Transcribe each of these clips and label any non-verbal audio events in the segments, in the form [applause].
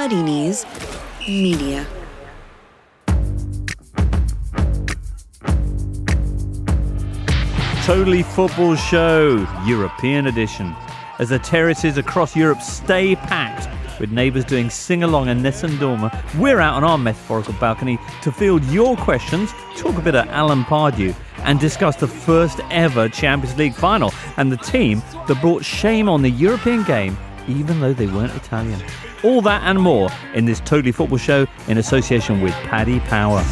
Muddy Knees Media. Totally Football Show, European edition. As the terraces across Europe stay packed, with neighbours doing sing along and Nessun Dorma, we're out on our metaphorical balcony to field your questions, talk a bit of Alan Pardew, and discuss the first ever Champions League final and the team that brought shame on the European game, even though they weren't Italian. All that and more in this Totally Football Show in association with Paddy Power.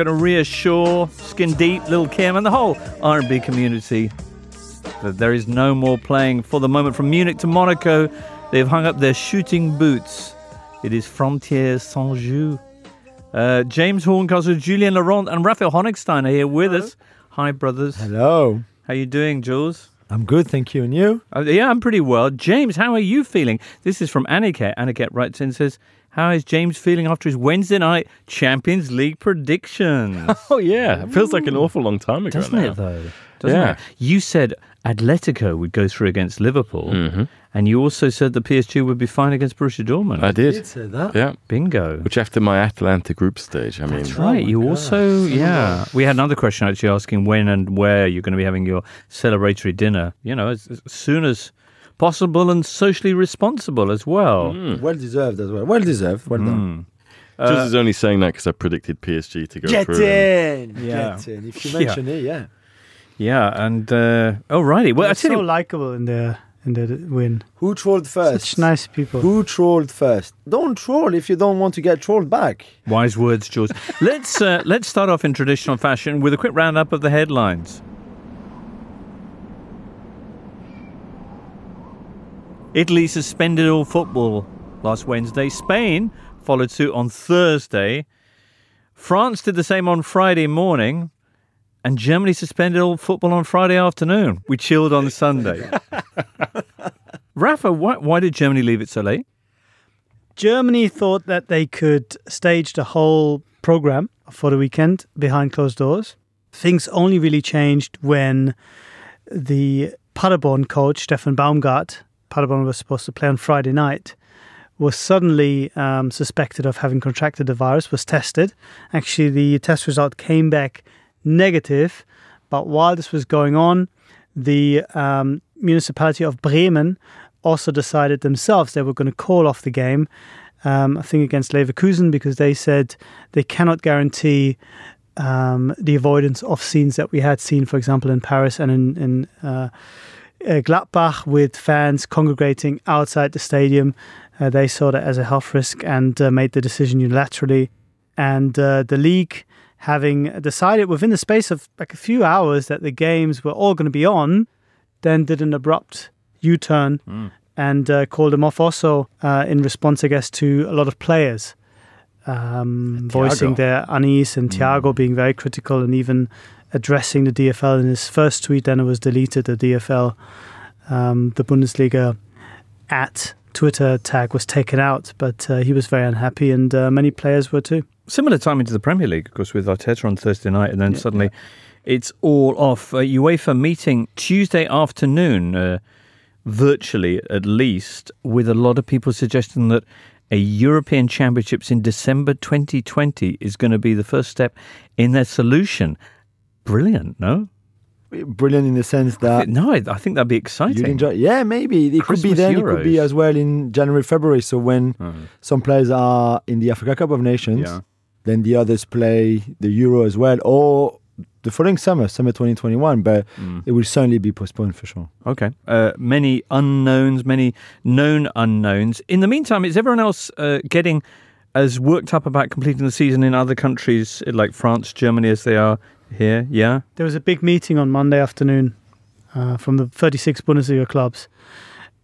Going to reassure Skin Deep, Lil Kim, and the whole R&B community that there is no more playing for the moment. From Munich to Monaco, they've hung up their shooting boots. It is Frontiers Saint-Just. Uh, James Horncastle, Julien Laurens, and Raphael Honigstein are here with us. Hi, brothers. Hello. How you doing, Jules? I'm good, thank you. And you? Uh, yeah, I'm pretty well. James, how are you feeling? This is from Aniket. Aniket writes in and says, How is James feeling after his Wednesday night Champions League predictions? [laughs] Oh yeah, it feels like an awful long time ago Doesn't now. it, though? Doesn't Yeah. it? You said Atletico would go through against Liverpool, Mm-hmm. and you also said the PSG would be fine against Borussia Dortmund. I did. say that. Yeah, Bingo. which after my Atalanta group stage, I mean, That's right. my you God. also, yeah. We had another question actually asking when and where you're going to be having your celebratory dinner. You know, as, as soon as possible and socially responsible as well. Mm. Well deserved as well. Well deserved. Well done. Just is only saying that because I predicted PSG to go Get through. and- in. Yeah. Get in. If you Yeah. mention it, yeah. Yeah, and uh, oh, righty. Well, I They're tell so you, likable in the in the win. Who trolled first? Such nice people. Who trolled first? Don't troll if you don't want to get trolled back. wise words, George. [laughs] let's uh, let's start off in traditional fashion with a quick roundup of the headlines. Italy suspended all football last Wednesday. Spain followed suit on Thursday. France did the same on Friday morning. And Germany suspended all football on Friday afternoon. We chilled on Sunday. [laughs] Rafa, why, why did Germany leave it so late? Germany thought that they could stage the whole program for the weekend behind closed doors. Things only really changed when the Paderborn coach, Steffen Baumgart, Paderborn was supposed to play on Friday night, was suddenly um, suspected of having contracted the virus, was tested. Actually, the test result came back negative. But while this was going on, the um, municipality of Bremen also decided themselves they were going to call off the game. Um, I think against Leverkusen because they said they cannot guarantee um, the avoidance of scenes that we had seen, for example, in Paris and in, in uh, uh, Gladbach with fans congregating outside the stadium. Uh, they saw that as a health risk and uh, made the decision unilaterally. And uh, the league, having decided within the space of like a few hours that the games were all going to be on, then did an abrupt U turn and uh, called them off also uh, in response, I guess, to a lot of players um, voicing their unease and Thiago being very critical and even addressing the DFL in his first tweet. Then it was deleted. The DFL, um, the Bundesliga at Twitter tag was taken out, but uh, he was very unhappy, and uh, many players were too. Similar timing to the Premier League, of course, with Arteta on Thursday night, and then suddenly it's all off. Uh, UEFA meeting Tuesday afternoon, uh, virtually at least, with a lot of people suggesting that a European Championships in December 2020 is going to be the first step in their solution. Brilliant, no? Brilliant in the sense that no, I, think that'd be exciting. you'd enjoy. Yeah, maybe it could be Christmas then. It could be as well in January, February. So when hmm. some players are in the Africa Cup of Nations, Yeah. then the others play the Euro as well, or the following summer, summer 2021. But Mm. it will certainly be postponed for sure. Okay. Uh, many unknowns, many known unknowns. In the meantime, is everyone else uh, getting as worked up about completing the season in other countries like France, Germany, as they are here? Yeah. There was a big meeting on Monday afternoon uh, from the 36 Bundesliga clubs.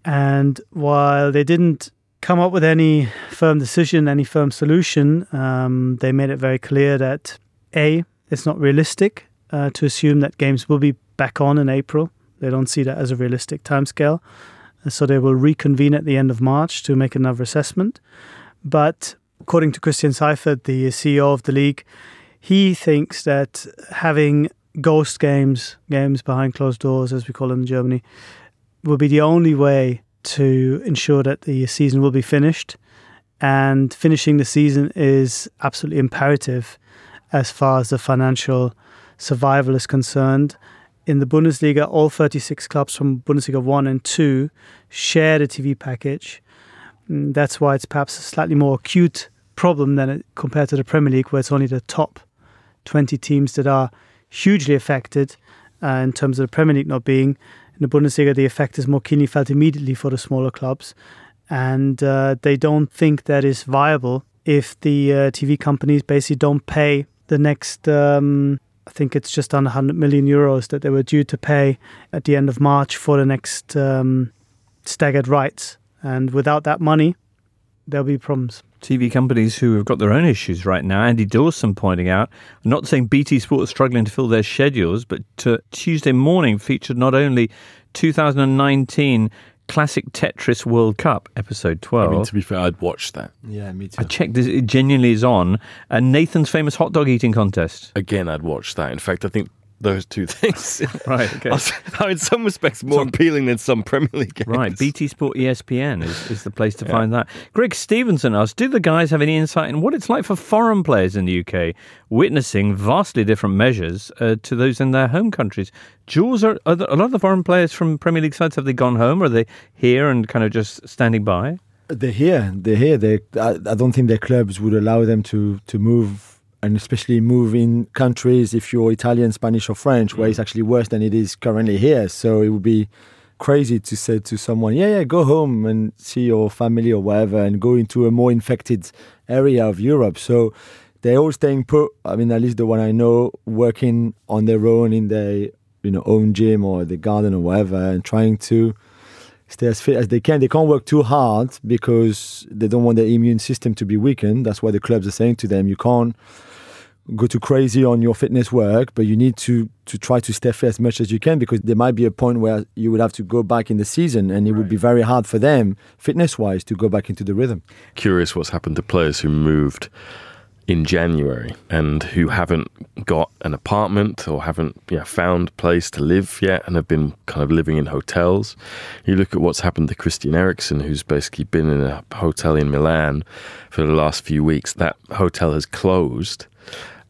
And while they didn't come up with any firm decision, any firm solution, um, they made it very clear that A, it's not realistic uh, to assume that games will be back on in April They don't see that as a realistic timescale. So they will reconvene at the end of March to make another assessment. But according to Christian Seifert, the CEO of the league, he thinks that having ghost games, games behind closed doors, as we call them in Germany, will be the only way to ensure that the season will be finished. And finishing the season is absolutely imperative as far as the financial survival is concerned. In the Bundesliga, all 36 clubs from Bundesliga 1 and 2 share the TV package. Mm, That's why it's perhaps a slightly more acute problem than it, compared to the Premier League, where it's only the top 20 teams that are hugely affected uh, in terms of the Premier League not being. In the Bundesliga, the effect is more keenly felt immediately for the smaller clubs. And uh, they don't think that is viable if the uh, TV companies basically don't pay the next, um, I think it's just under 100 million euros that they were due to pay at the end of March for the next um, staggered rights. And without that money, there'll be problems. TV companies who have got their own issues right now. Andy Dawson pointing out, not saying BT Sport is struggling to fill their schedules, but Tuesday morning featured not only 2019 Classic Tetris World Cup episode 12. I mean, to be fair, I'd watch that. Yeah, me too. I checked this, it genuinely is on. And Nathan's famous hot dog eating contest. Again, I'd watch that. In fact, I think those two things [laughs] Right, okay. are in some respects more appealing than some Premier League games. Right, BT Sport ESPN is, is the place to find that. Greg Stevenson asked, do the guys have any insight in what it's like for foreign players in the UK witnessing vastly different measures uh, to those in their home countries? Jules, are, are there, a lot of the foreign players from Premier League sides, have they gone home? Or are they here and kind of just standing by? They're here. They're here. They, I, I don't think their clubs would allow them to to move, and especially move in countries if you're Italian, Spanish, or French, where it's mm. actually worse than it is currently here. So it would be crazy to say to someone, "Yeah, yeah, go home and see your family or whatever, and go into a more infected area of Europe." So they're all staying put. I mean, at least the one I know, working on their own in their you know own gym or the garden or whatever, and trying to stay as fit as they can. They can't work too hard because they don't want their immune system to be weakened. That's why the clubs are saying to them, you can't go too crazy on your fitness work, but you need to to try to stay fit as much as you can because there might be a point where you would have to go back in the season and it would be very hard for them fitness wise to go back into the rhythm. Curious what's happened to players who moved in January and who haven't got an apartment or haven't you know, found a place to live yet and have been kind of living in hotels. You look at what's happened to Christian Eriksen, who's basically been in a hotel in Milan for the last few weeks. That hotel has closed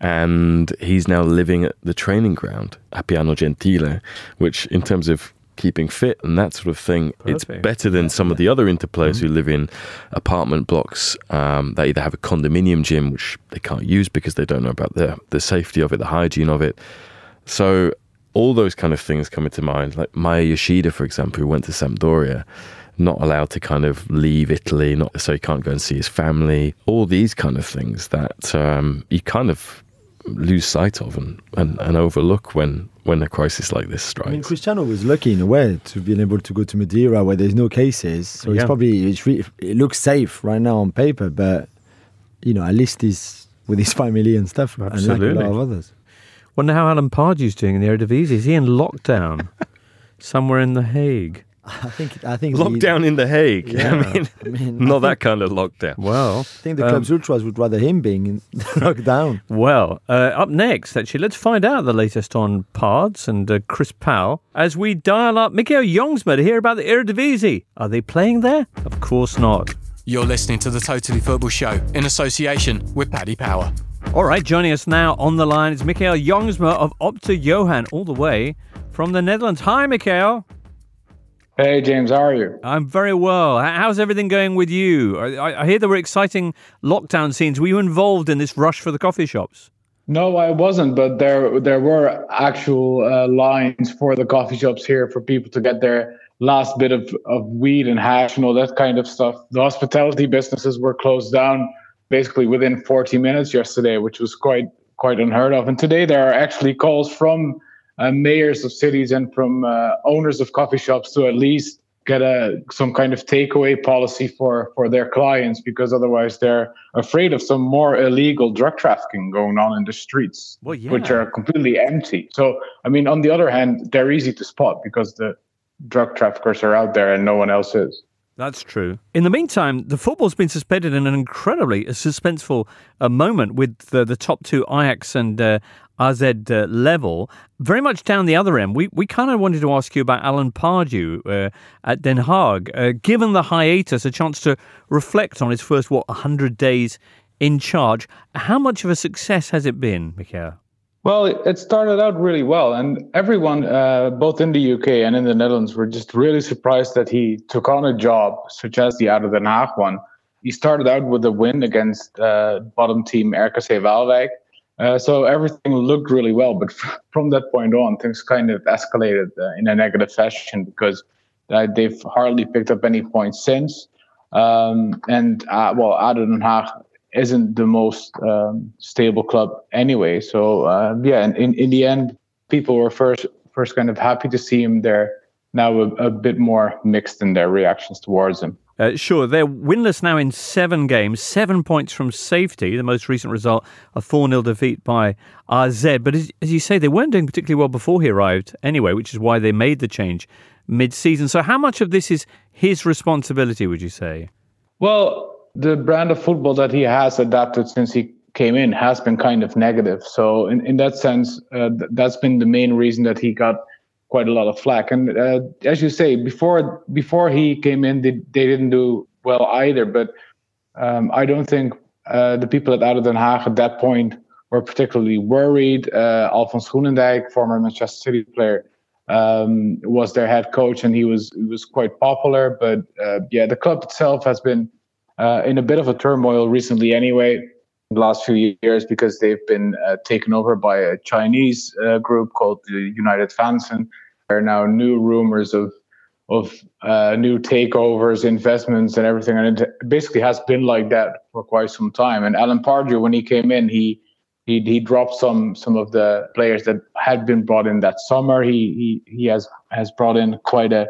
and he's now living at the training ground, Appiano Gentile, which in terms of keeping fit and that sort of thing, it's better than some of the other Inter players who live in apartment blocks um, that either have a condominium gym, which they can't use because they don't know about the, the safety of it, the hygiene of it. So all those kind of things come into mind. Like Maya Yoshida, for example, who went to Sampdoria, not allowed to kind of leave Italy, not so he can't go and see his family. All these kind of things that um, you kind of lose sight of and, and, and overlook when when a crisis like this strikes. I mean, Cristiano was lucky in a way to be able to go to Madeira where there's no cases. So Yeah. it's probably it's re- it looks safe right now on paper, but you know, at least he's with his [laughs] family and stuff, unlike a lot of others. Wonder how Alan Pardew's doing in the Eredivisie. Is he in lockdown [laughs] somewhere in The Hague? I think I think Lockdown in The Hague. Yeah. I mean, I mean, [laughs] I not think, that kind of lockdown. Well, I think the club's ultras would rather him being in [laughs] lockdown. Well, uh, up next, actually, let's find out the latest on Pards and uh, Chris Powell as we dial up Michiel Jongsma to hear about the Eredivisie. Are they playing there? Of course not. You're listening to the Totally Football Show in association with Paddy Power. All right, joining us now on the line is Michiel Jongsma of Opta Johan, all the way from the Netherlands. Hi, Michiel. Hey James, how are you? I'm very well. How's everything going with you? I, I- hear there were exciting lockdown scenes. Were you involved in this rush for the coffee shops? No, I wasn't, but there there were actual uh, lines for the coffee shops here for people to get their last bit of, of weed and hash and all that kind of stuff. The hospitality businesses were closed down basically within 40 minutes yesterday, which was quite quite unheard of. And today there are actually calls from uh, mayors of cities and from uh, owners of coffee shops to at least get a some kind of takeaway policy for for their clients because otherwise they're afraid of some more illegal drug trafficking going on in the streets, Well, yeah. which are completely empty. So, I mean, on the other hand, they're easy to spot because the drug traffickers are out there and no one else is. That's true. In the meantime, the football's been suspended in an incredibly suspenseful uh, moment with the, the top two Ajax and uh, AZ uh, level. Very much down the other end, we, we kind of wanted to ask you about Alan Pardew uh, at Den Haag. Uh, given the hiatus, a chance to reflect on his first, what, 100 days in charge. How much of a success has it been, Michiel? Well, it started out really well, and everyone, uh, both in the UK and in the Netherlands, were just really surprised that he took on a job such as the ADO Den Haag one. He started out with a win against uh, bottom team RKC Waalwijk, uh, so everything looked really well. But from that point on, things kind of escalated uh, in a negative fashion because uh, they've hardly picked up any points since. Um, and uh, well, ADO Den Haag isn't the most um, stable club anyway. So uh, yeah, in, in in the end, people were first first kind of happy to see him there. Now a, a bit more mixed in their reactions towards him. Uh, sure, they're winless now in seven games, seven points from safety. The most recent result, a 4 0 defeat by AZ. But as, as you say, they weren't doing particularly well before he arrived anyway, which is why they made the change mid season. So, how much of this is his responsibility, would you say? Well, the brand of football that he has adapted since he came in has been kind of negative. So, in, in that sense, uh, th- that's been the main reason that he got quite a lot of flack. And uh, as you say, before before he came in, they, they didn't do well either. But um, I don't think uh, the people at ADO Den Haag at that point were particularly worried. Uh, Alfons Groenendijk, former Manchester City player, um, was their head coach, and he was he was quite popular. But uh, yeah, the club itself has been uh, in a bit of a turmoil recently, anyway. The last few years, because they've been uh, taken over by a Chinese group called the United Vansen. There are now new rumors of of uh, new takeovers, investments, and everything, and it basically has been like that for quite some time. And Alan Pardew, when he came in, he he he dropped some some of the players that had been brought in that summer. He he he has has brought in quite a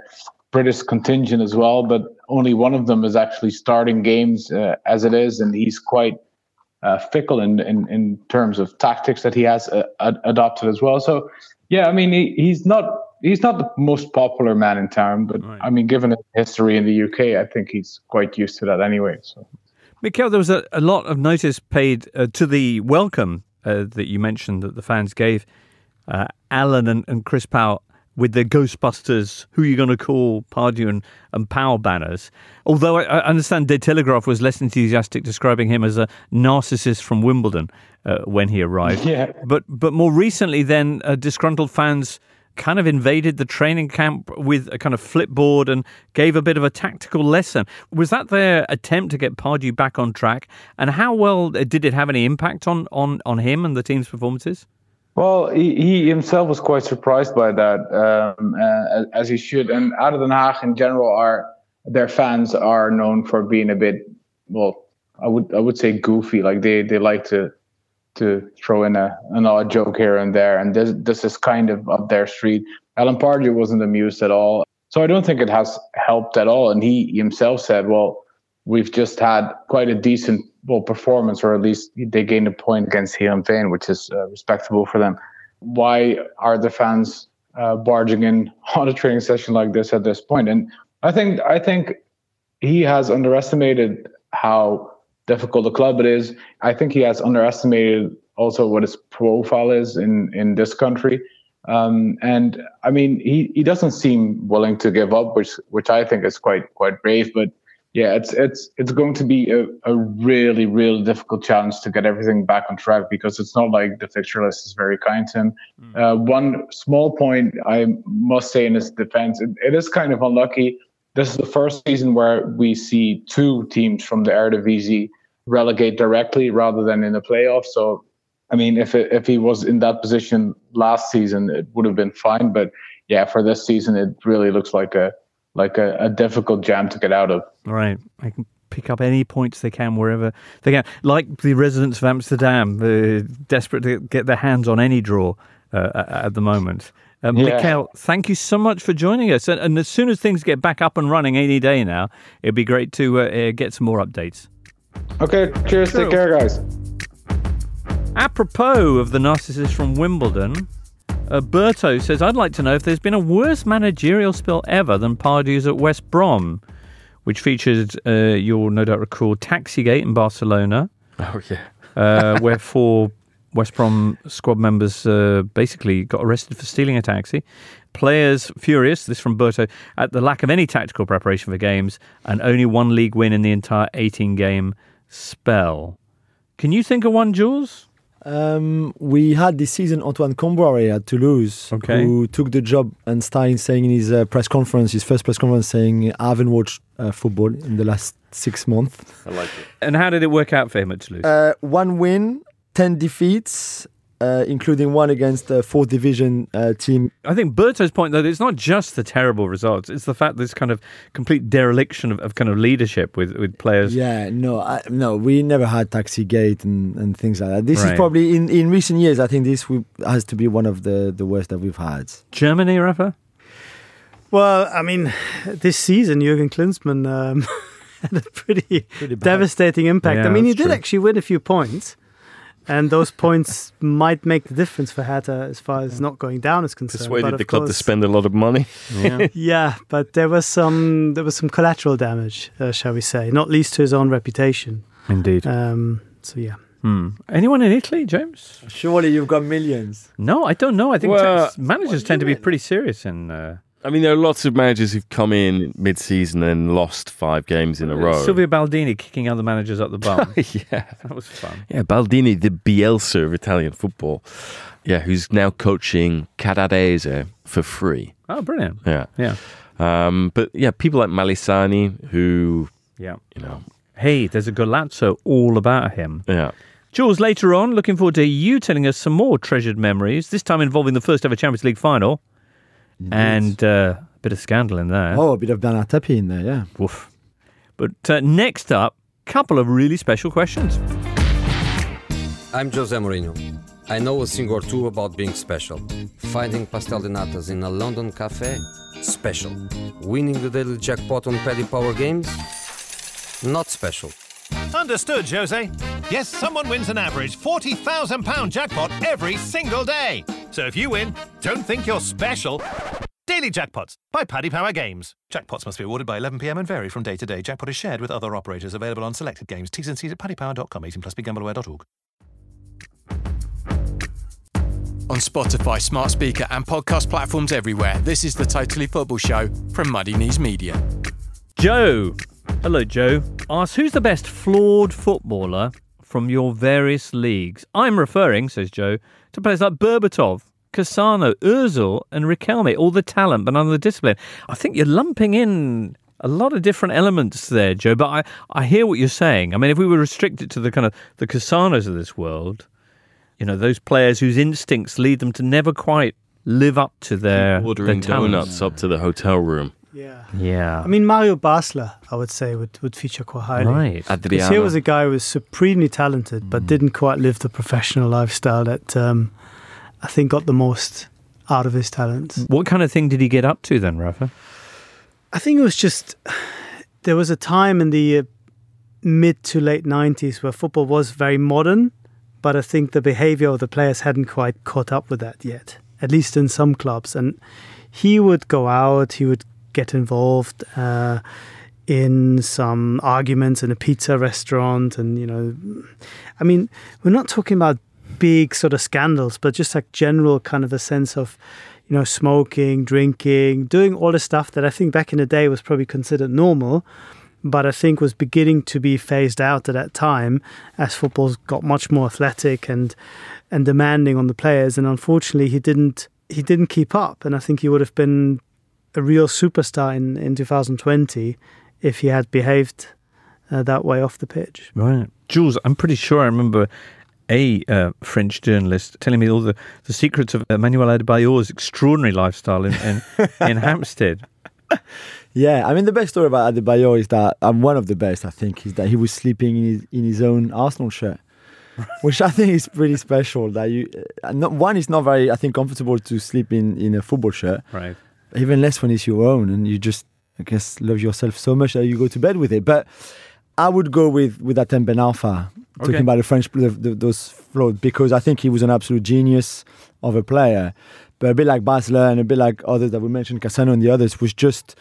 British contingent as well, but only one of them is actually starting games uh, as it is, and he's quite uh, fickle in, in in terms of tactics that he has uh, ad- adopted as well. So yeah, I mean he, he's not he's not the most popular man in town, but Right. I mean given his history in the UK, I think he's quite used to that anyway. So. Michiel, there was a, a lot of notice paid uh, to the welcome uh, that you mentioned that the fans gave uh, Alan and, and Chris Powell with their Ghostbusters, who you going to call Pardew and, and Powell banners. Although I, I understand De Telegraaf was less enthusiastic, describing him as a narcissist from Wimbledon uh, when he arrived. Yeah. But but more recently, then uh, disgruntled fans kind of invaded the training camp with a kind of flipboard and gave a bit of a tactical lesson. Was that their attempt to get Pardew back on track? And how well did it have any impact on on on him and the team's performances? Well, he, he himself was quite surprised by that, um, uh, as- he should. And ADO Den Haag in general are their fans are known for being a bit, well, I would I would say goofy. Like they they like to to throw in a an odd joke here and there, and this this is kind of up their street. Alan Pardew wasn't amused at all, so I don't think it has helped at all. And he himself said, "Well, we've just had quite a decent well performance, or at least they gained a point against Heerenveen, which is uh, respectable for them. Why are the fans uh, barging in [laughs] on a training session like this at this point?" And I think I think he has underestimated how difficult the club it is. I think he has underestimated also what his profile is in in this country. Um, and I mean, he, he doesn't seem willing to give up, which which I think is quite quite brave. But yeah, it's it's it's going to be a, a really really difficult challenge to get everything back on track because it's not like the fixture list is very kind to him. Uh, one small point I must say in his defense, it, it is kind of unlucky. This is the first season where we see two teams from the Eredivisie relegate directly rather than in the playoffs. So, I mean, if it, if he was in that position last season, it would have been fine. But yeah, for this season, it really looks like a like a, a difficult jam to get out of. Right. They can pick up any points they can wherever they can. Like the residents of Amsterdam, uh, desperate to get their hands on any draw uh, at the moment. Uh, Yeah. Michiel, thank you so much for joining us. And, and as soon as things get back up and running any day now, it'd be great to uh, uh, get some more updates. Okay, cheers. Cool. Take care, guys. Apropos of the narcissist from Wimbledon, uh, Berto says, I'd like to know if there's been a worse managerial spill ever than Pardew's at West Brom, which featured, uh, you'll no doubt recall, Taxigate in Barcelona, Oh yeah. uh, where [laughs] four West Brom squad members uh, basically got arrested for stealing a taxi. Players furious, this from Berto, at the lack of any tactical preparation for games and only one league win in the entire 18 game spell. Can you think of one, Jules? Um, we had this season Antoine Kombouaré at Toulouse, Okay. who took the job and started saying in his uh, press conference, his first press conference, saying, "I haven't watched uh, football in the last six months." I like it. And how did it work out for him at Toulouse? Uh, one win, ten defeats, uh, including one against a fourth division uh, team. I think Berto's point, though, it's not just the terrible results; it's the fact this kind of complete dereliction of, of kind of leadership with with players. Yeah, no, I, no, we never had Taxi Gate and, and things like that. This Right. is probably in, in recent years. I think this we, has to be one of the, the worst that we've had. Germany, Rafa. Well, I mean, this season Jurgen Klinsmann um, [laughs] had a pretty, Pretty devastating impact. Yeah, I mean, he did true. actually win a few points, and those points might make the difference for Hertha as far as not going down is concerned. but Persuaded of the club to spend a lot of money. Yeah. [laughs] Yeah, but there was some there was some collateral damage, uh, shall we say, not least to his own reputation. Indeed. Um, so yeah. Hmm. Anyone in Italy, James? Surely you've got millions. No, I don't know. I think Well, managers tend to be pretty serious in. Uh, I mean, there are lots of managers who've come in mid-season and lost five games in a row. Silvio Baldini kicking other managers up the bum. [laughs] yeah, that was fun. yeah. Baldini, the Bielsa of Italian football. Yeah, who's now coaching Carrarese for free. Oh, brilliant. Yeah. Yeah. Um, but yeah, people like Malesani, who Yeah. you know, Hey, there's a Golazzo all about him. yeah, Jules, later on, looking forward to you telling us some more treasured memories, this time involving the first ever Champions League final. And uh, a bit of scandal in there. Oh, a bit of Bernard in there, yeah. Woof. But uh, next up, a couple of really special questions. I'm Jose Mourinho. I know a thing or two about being special. Finding pastel de natas in a London cafe? Special. Winning the daily jackpot on Paddy Power Games? Not special. Understood, Jose. Yes, someone wins an average £40,000 jackpot every single day. So if you win, don't think you're special. Daily Jackpots by Paddy Power Games. Jackpots must be awarded by 11pm and vary from day to day. Jackpot is shared with other operators available on selected games. T's and C's at paddypower.com. 18 plus begambleaware.org. On Spotify, smart speaker, and podcast platforms everywhere, this is the Totally Football Show from Muddy Knees Media. Joe. Hello, Joe. Asks who's the best flawed footballer from your various leagues? I'm referring, says Joe, to players like Berbatov, Cassano, Ozil, and Riquelme. All the talent, but none of the discipline. I think you're lumping in a lot of different elements there, Joe. But I, I hear what you're saying. I mean, if we were restricted to the kind of the Cassanos of this world, you know, those players whose instincts lead them to never quite live up to their, ordering their donuts up to the hotel room. Yeah. Yeah. I mean, Mario Basler, I would say, would, would feature quite highly. right. Because Adriano. here was a guy who was supremely talented, but didn't quite live the professional lifestyle that um, I think got the most out of his talents. What kind of thing did he get up to then, Rafa? I think it was just [sighs] there was a time in the uh, mid to late 90s where football was very modern, but I think the behavior of the players hadn't quite caught up with that yet, at least in some clubs. And he would go out, he would get involved uh, in some arguments in a pizza restaurant. And, you know, I mean, we're not talking about big sort of scandals, but just like general kind of a sense of, you know, smoking, drinking, doing all the stuff that I think back in the day was probably considered normal, but I think was beginning to be phased out at that time as football got much more athletic and and demanding on the players. And unfortunately, he didn't he didn't keep up. And I think he would have been a real superstar in in 2020 if he had behaved uh, that way off the pitch. Right. Jules, I'm pretty sure I remember a uh, French journalist telling me all the, the secrets of Emmanuel Adebayor's extraordinary lifestyle in, in, [laughs] in Hampstead. Yeah, I mean the best story about Adebayor is that I'm one of the best. I think is that he was sleeping in his in his own Arsenal shirt. [laughs] which I think is pretty special. That you, uh, not, one is not very, I think, comfortable to sleep in in a football shirt. Right. Even less when it's your own, and you just, I guess, love yourself so much that you go to bed with it. But I would go with with Hatem Ben Arfa, Okay. talking about the French, the, the, those floats, because I think he was an absolute genius of a player. But a bit like Basler and a bit like others that we mentioned, Cassano and the others, was just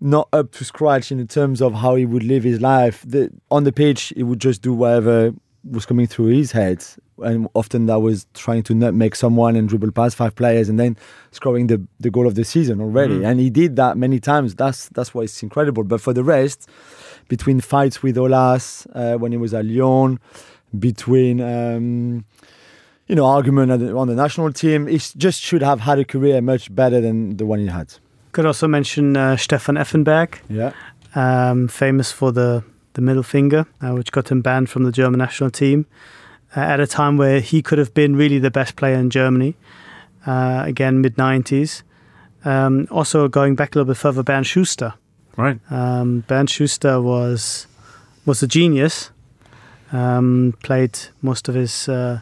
not up to scratch in terms of how he would live his life. The, on the pitch, he would just do whatever was coming through his head. And often that was trying to make someone and dribble past five players and then scoring the, the goal of the season already. Mm. And he did that many times. That's that's why it's incredible. But for the rest, between fights with Aulas uh, when he was at Lyon, between um, you know argument on the national team, he just should have had a career much better than the one he had. Could also mention uh, Stefan Effenberg, Yeah. um, famous for the, the middle finger, uh, which got him banned from the German national team uh, at a time where he could have been really the best player in Germany. Uh, again, mid 90s. Um, also, going back a little bit further, Bernd Schuster. Right. Um, Bernd Schuster was was a genius. Um, played most of his uh,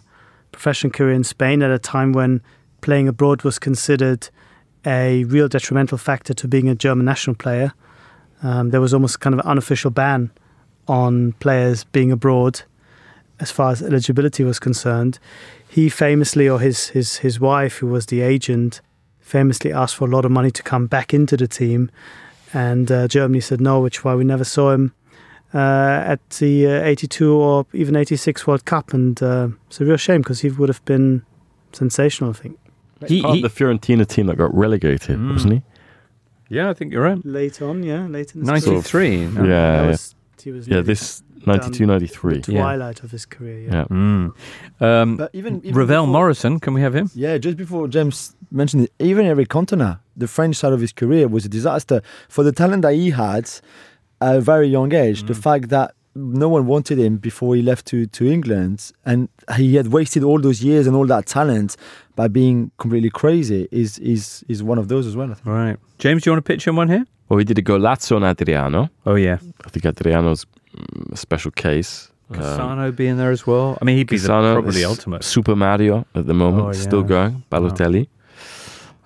professional career in Spain at a time when playing abroad was considered a real detrimental factor to being a German national player. Um, there was almost kind of an unofficial ban on players being abroad as far as eligibility was concerned. He famously, or his, his, his wife, who was the agent, famously asked for a lot of money to come back into the team. And uh, Germany said no, which is why we never saw him uh, at the uh, 82 or even 86 World Cup. And uh, it's a real shame because he would have been sensational, I think. He, Part he- of the Fiorentina team that got relegated, Mm. wasn't he? yeah, I think you're right. Late on, yeah, late in his career. 93. no. Yeah, That yeah. was, he was Yeah, this 92, 93. the twilight of his career. Yeah. Yeah. Mm. Um, But even, even Ravel before- Morrison, can we have him? Yeah, just before James mentioned it, even Eric Cantona, the French side of his career was a disaster. For the talent that he had at a very young age, the fact that no one wanted him before he left to, to England and he had wasted all those years and all that talent by being completely crazy is is is one of those as well. I think. Right. James, do you want to pitch in one here? Well, we did a Golazzo on Adriano. Oh, yeah. I think Adriano's mm, a special case. Um, being there as well. I mean, he'd be the, Cassano probably the ultimate. Super Mario at the moment, Oh, still going. Balotelli.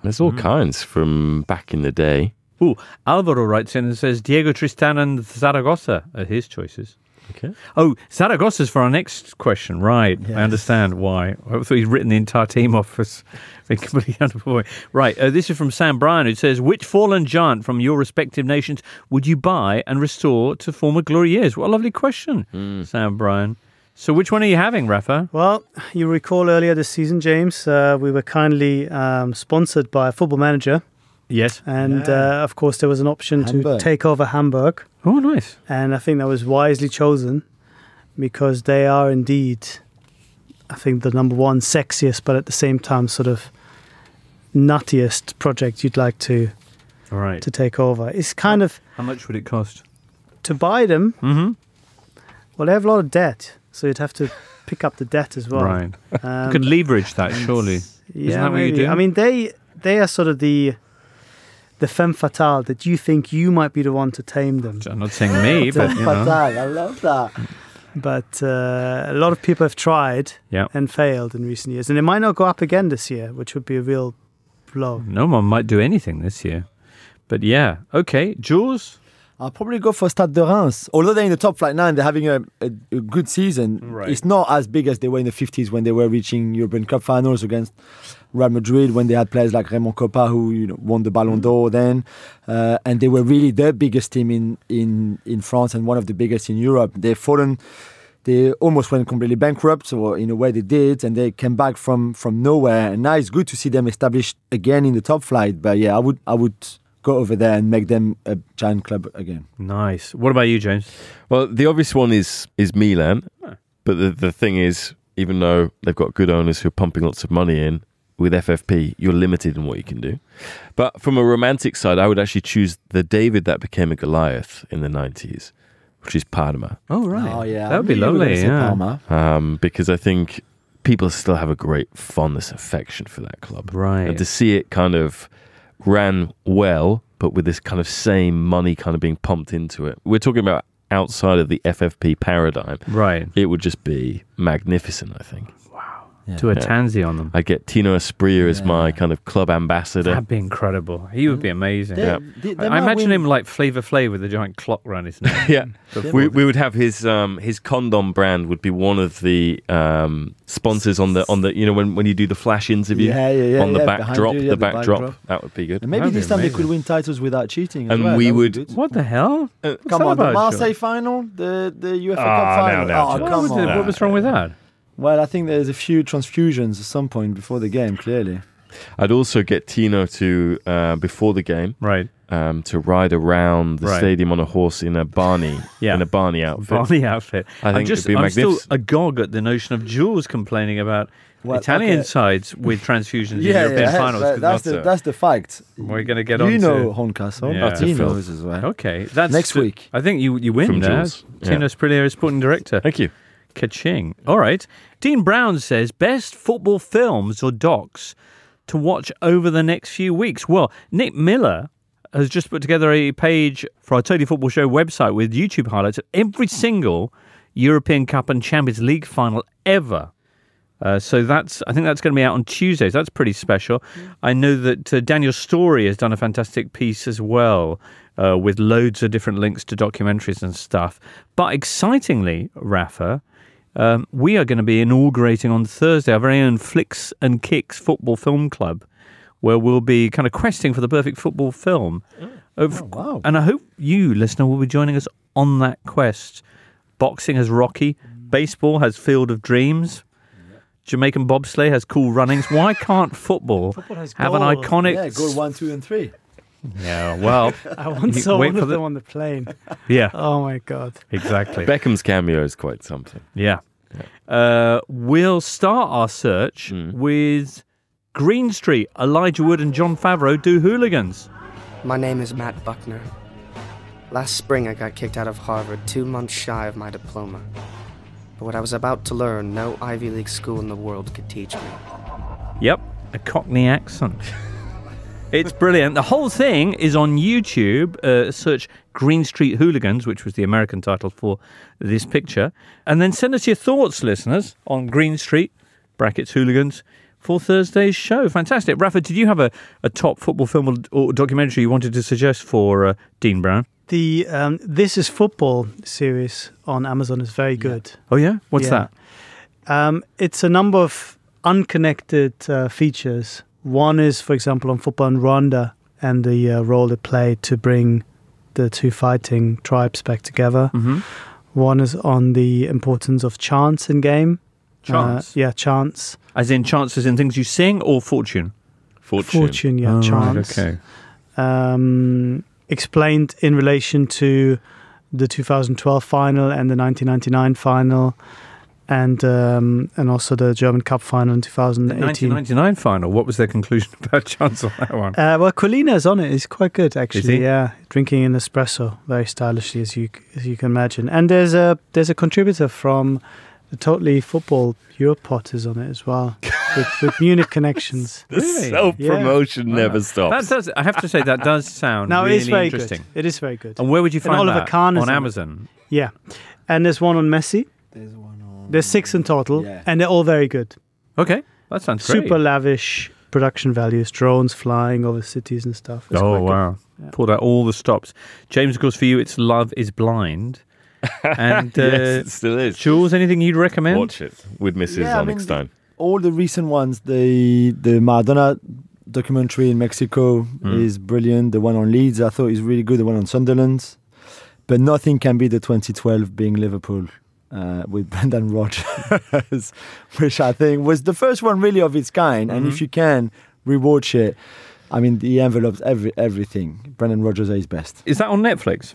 There's all Mm. kinds from back in the day. Ooh, Alvaro writes in and says Diego Tristan and Zaragoza are his choices. Okay. Oh, Zaragoza's for our next question. Right. I understand why. I thought he'd written the entire team off as being completely underperforming. Right. Uh, this is from Sam Bryan, who says, Which fallen giant from your respective nations would you buy and restore to former glory years? What a lovely question, Sam Bryan. So, which one are you having, Rafa? Well, you recall earlier this season, James, uh, we were kindly um, sponsored by a Football Manager. Yes. And Yeah. uh, of course, there was an option to take over Hamburg. Oh, nice. And I think that was wisely chosen because they are indeed, I think, the number one sexiest, but at the same time, sort of nuttiest project you'd like to, All right. to take over. It's kind of How much would it cost? to buy them, Mm-hmm. well, they have a lot of debt. So you'd have to pick up the debt as well. right. Um, you could leverage that, surely. Yeah, that what you do? I mean, they they are sort of the the femme fatale that you think you might be the one to tame them. I'm not saying me, [laughs] but you know. I love that. But uh, a lot of people have tried Yeah. and failed in recent years, and it might not go up again this year, which would be a real blow. No one might do anything this year. But yeah, okay. Jules? I'll probably go for Stade de Reims. Although they're in the top flight nine, they're having a, a, a good season. Right. It's not as big as they were in the 50s when they were reaching European Cup finals against Real Madrid, when they had players like Raymond Kopa who you know, won the Ballon d'Or then. Uh, and they were really the biggest team in, in, in France and one of the biggest in Europe. They've fallen. They almost went completely bankrupt, or in a way they did, and they came back from from nowhere. And now it's good to see them established again in the top flight. But yeah, I would I would go over there and make them a giant club again. Nice. What about you, James? Well, the obvious one is is Milan, Ah. but the the thing is, even though they've got good owners who are pumping lots of money in, with FFP, you're limited in what you can do. But from a romantic side, I would actually choose the David that became a Goliath in the '90s, which is Parma, Oh, right. Oh yeah, That would be I knew you were lovely. Yeah. Parma. um, because I think people still have a great fondness, affection for that club. Right. And to see it kind of ran well, but with this kind of same money kind of being pumped into it. We're talking about outside of the FFP paradigm, Right. it would just be magnificent. I think Do a Tanzi on them. I get Tino Asprilla as my kind of club ambassador. That'd be incredible. He would be amazing. They- Yeah. they- they I might imagine win- him like Flavor Flav with a giant clock around his neck. [laughs] yeah, we, we would have his um, his condom brand would be one of the um, sponsors on the on the you know when, when you do the flash interview Yeah, yeah, yeah, on the yeah, backdrop you, yeah, the the backdrop backdrop. that would be good. And maybe That'd this time they could win titles without cheating. as And well. we That would- be. What the hell? Uh, Come on, the Marseille Sean? final, the the UEFA Ah, Cup now, final. now, oh, Sean. Come on. what was wrong with that? Well, I think there's a few transfusions at some point before the game. Clearly, I'd also get Tino to uh, before the game Right. um, to ride around the Right. stadium on a horse in a Barney [laughs] Yeah. in a Barney outfit. Barney outfit. I I'm think just, it'd be I'm still magnificent. agog at the notion of Jules complaining about Well, Italian okay. sides with transfusions in [laughs] yeah, European yeah, finals. that- 'cause that's the a- that's the fact. We're going to get on you to- know Horncastle. Yeah. He Phil. knows as well. Okay, that's Next week. I think you you win From there. Jules. Yeah. Tino Asprilla is sporting director. Thank you. Ka-ching. All right. Dean Brown says best football films or docs to watch over the next few weeks. Well, Nick Miller has just put together a page for our Totally Football Show website with YouTube highlights of every single European Cup and Champions League final ever. Uh, so that's I think that's going to be out on Tuesdays. That's pretty special. I know that uh, Daniel Story has done a fantastic piece as well, uh, with loads of different links to documentaries and stuff. But excitingly, Rafa, um, we are going to be inaugurating on Thursday our very own Flicks and Kicks Football Film Club, where we'll be kind of questing for the perfect football film. Of- wow. And I hope you, listener, will be joining us on that quest. Boxing has Rocky, baseball has Field of Dreams. Jamaican bobsleigh has cool runnings. Why can't [laughs] football, have an iconic? Yeah, goal one, two, and three. Yeah, well, [laughs] I once You saw wait one for of the- them on the plane. [laughs] yeah, Oh my god! exactly. Beckham's cameo is quite something. Yeah. Uh, we'll start our search Hmm. with Green Street. Elijah Wood and Jon Favreau do hooligans. My name is Matt Buckner. Last spring, I got kicked out of Harvard two months shy of my diploma. But what I was about to learn, no Ivy League school in the world could teach me. Yep, a Cockney accent. [laughs] It's brilliant. The whole thing is on YouTube. Uh, search Green Street Hooligans, which was the American title for this picture. And then send us your thoughts, listeners, on Green Street, brackets hooligans, for Thursday's show. Fantastic. Rafa, did you have a, a top football film or, documentary you wanted to suggest for uh, Dean Brown? The um, This Is Football series on Amazon is very good. Oh, yeah? What's Yeah. that? Um, it's a number of unconnected uh, features. One is, for example, on football in Rwanda and the uh, role it played to bring the two fighting tribes back together. Mm-hmm. One is on the importance of chance in game. Chance? Uh, yeah, chance. As in chances in things you sing or fortune? Fortune. Fortune, yeah, Oh, right, chance. okay. um, explained in relation to the 2012 final and the 1999 final, and um, and also the German Cup final in The 2018. 1999 final. What was their conclusion [laughs] about chance on that one? Uh, well, Collina is on it. He's quite good, actually. he? Yeah, drinking an espresso very stylishly, as you as you can imagine. And there's a there's a contributor from the Totally Football Europod is on it as well, [laughs] with, with Munich connections. The Really? self promotion never That stops. does. I have to say that does sound No, really it is very interesting. good. It is very good. And where would you And find Oliver that? Kahn is on in it. Amazon. Yeah, and there's one on Messi. There's one six in total, Yeah. and they're all very good. Okay, that sounds great. Super lavish production values, drones flying over cities and stuff. It's oh wow! Yeah. Pulled out all the stops. James, of course, for you, it's Love Is Blind. [laughs] And uh, yes, it still is. Jules, anything you'd recommend? Watch it with Mrs. Yeah, I mean, Honigstein. all the recent ones, the the Maradona documentary in Mexico Mm. is brilliant. The one on Leeds, I thought is really good. The one on Sunderland, but nothing can be the 2012 being Liverpool uh, with [laughs] Brendan Rodgers, [laughs] which I think was the first one really of its kind. And Mm-hmm. if you can rewatch it, I mean, the envelopes every everything. Brendan Rodgers is best. Is that on Netflix?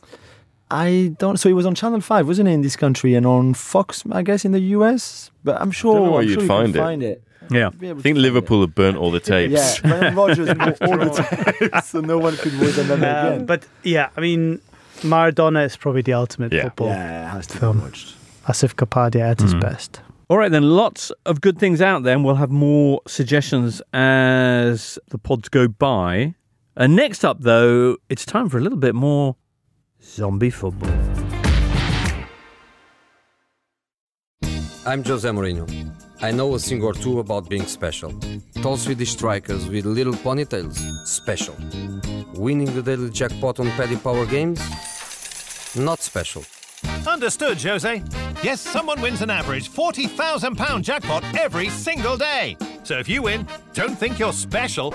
I don't. So it was on Channel Five, wasn't it, in this country, and on Fox, I guess, in the US. But I'm sure. Don't know where I'm you'd sure you find it. find it. Yeah. I think find Liverpool have burnt all the tapes. Yeah, Brendan [laughs] Rodgers all the tapes, so no one could watch them ever Um, again. but yeah, I mean, Maradona is probably the ultimate Yeah. football. yeah, it has to Film. be watched. Asif Kapadia at his hmm. best. All right, then, lots of good things out there, and we'll have more suggestions as the pods go by. And next up, though, it's time for a little bit more zombie football. I'm Jose Mourinho. I know a thing or two about being special. Tall Swedish strikers with little ponytails, special. Winning the daily jackpot on Paddy Power games, not special. Understood, Jose. Yes, someone wins an average £40,000 jackpot every single day. So if you win, don't think you're special.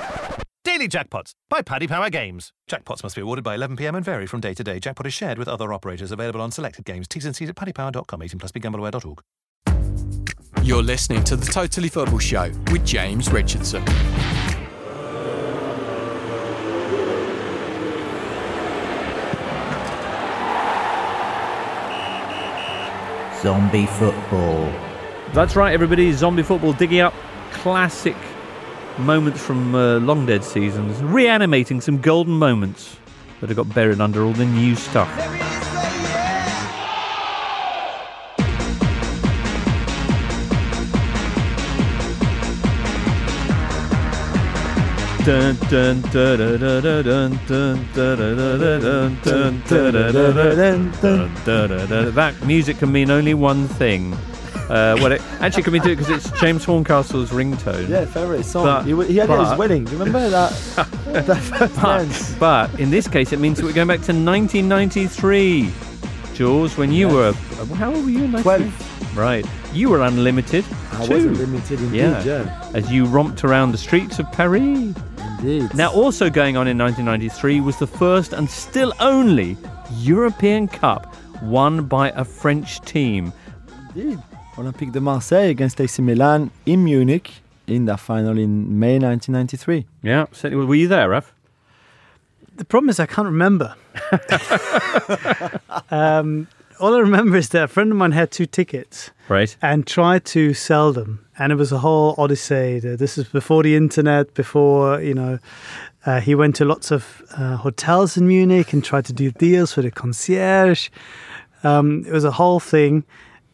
Daily Jackpots by Paddy Power Games. Jackpots must be awarded by 11pm and vary from day to day. Jackpot is shared with other operators available on selected games. T's and C's at paddypower.com. 18 plus BeGambleAware.org. You're listening to the Totally Football Show with James Richardson. Zombie football. That's right, everybody. Zombie football digging up classic moments from uh, long dead seasons, reanimating some golden moments that have got buried under all the new stuff. That music can mean only one thing. Uh, well, it actually can mean two because it's James Horncastle's ringtone. Yeah, favourite song. But- he, he had it at his wedding. Do you remember that? [laughs] that first? But, but in this case, it means that we're going back to 1993. Jules, when you were. How old were you in 93? Right. You were unlimited. I too. was unlimited indeed, yeah. As you romped around the streets of Paris. Indeed. Now, also going on in 1993 was the first and still only European Cup won by a French team. Indeed. Olympique de Marseille against AC Milan in Munich in that final in May 1993. Yeah, certainly. Were you there, Raf? The problem is I can't remember. [laughs] um, all I remember is that a friend of mine had two tickets Right. and tried to sell them, and it was a whole odyssey. This is before the internet, before you know. Uh, he went to lots of uh, hotels in Munich and tried to do deals with the concierge. Um, it was a whole thing,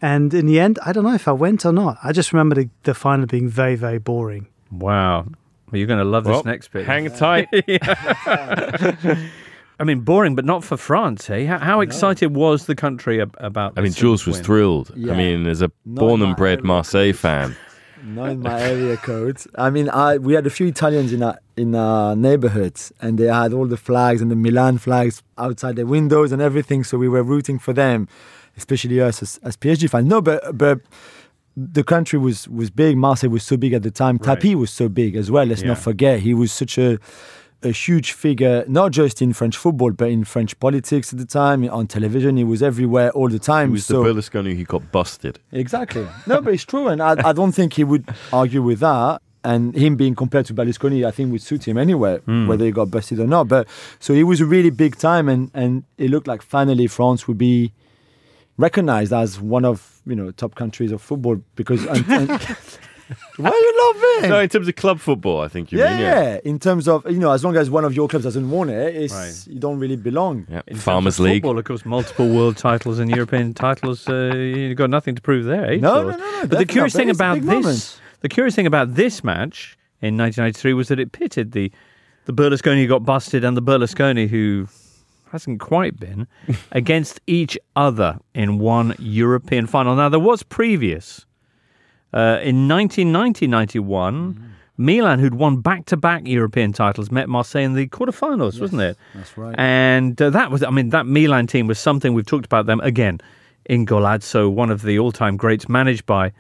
and in the end, I don't know if I went or not. I just remember the, the final being very, very boring. Wow. Well, you're going to love Well, this next bit. hang tight. [laughs] [laughs] [laughs] I mean, boring, but not for France, eh? How, how excited was the country ab- about I mean, Jules was win? thrilled. Yeah. I mean, as a Not born and bred area Marseille fan, [laughs] Not in my area code. I mean, I we had a few Italians in our in our neighborhoods, and they had all the flags and the Milan flags outside their windows and everything. So we were rooting for them, especially us as, as PSG fans. No, but but the country was was big. Marseille was so big at the time. Right. Tapie was so big as well. Let's Yeah. not forget he was such a a huge figure, not just in French football, but in French politics at the time. On television, he was everywhere all the time. was so the Berlusconi who got busted. Exactly. No, but it's true, and I, I don't think he would argue with that. And him being compared to Berlusconi, I think would suit him anyway, hmm. whether he got busted or not. But so he was a really big time, and and it looked like finally France would be recognized as one of you know top countries of football because. [laughs] [laughs] why are you laughing? No, in terms of club football, I think you yeah, mean. yeah. In terms of you know, as long as one of your clubs doesn't won it, it's Right. you don't really belong. Yeah. In terms Farmers of League. Football, of course, multiple world titles and European [laughs] titles. Uh, you've got nothing to prove there, eh? No, Jules? no, no, no, But the curious thing but it's a about this, the curious thing about this match in 1993 was that it pitted the the Berlusconi who got busted and the Berlusconi who hasn't quite been [laughs] against each other in one European final. Now there was previous uh, in 1990-91. Milan, who'd won back-to-back European titles, met Marseille in the quarterfinals, wasn't it? That's right. And uh, that was, I mean, that Milan team was something we've talked about them again in Golazzo, one of the all-time greats, managed by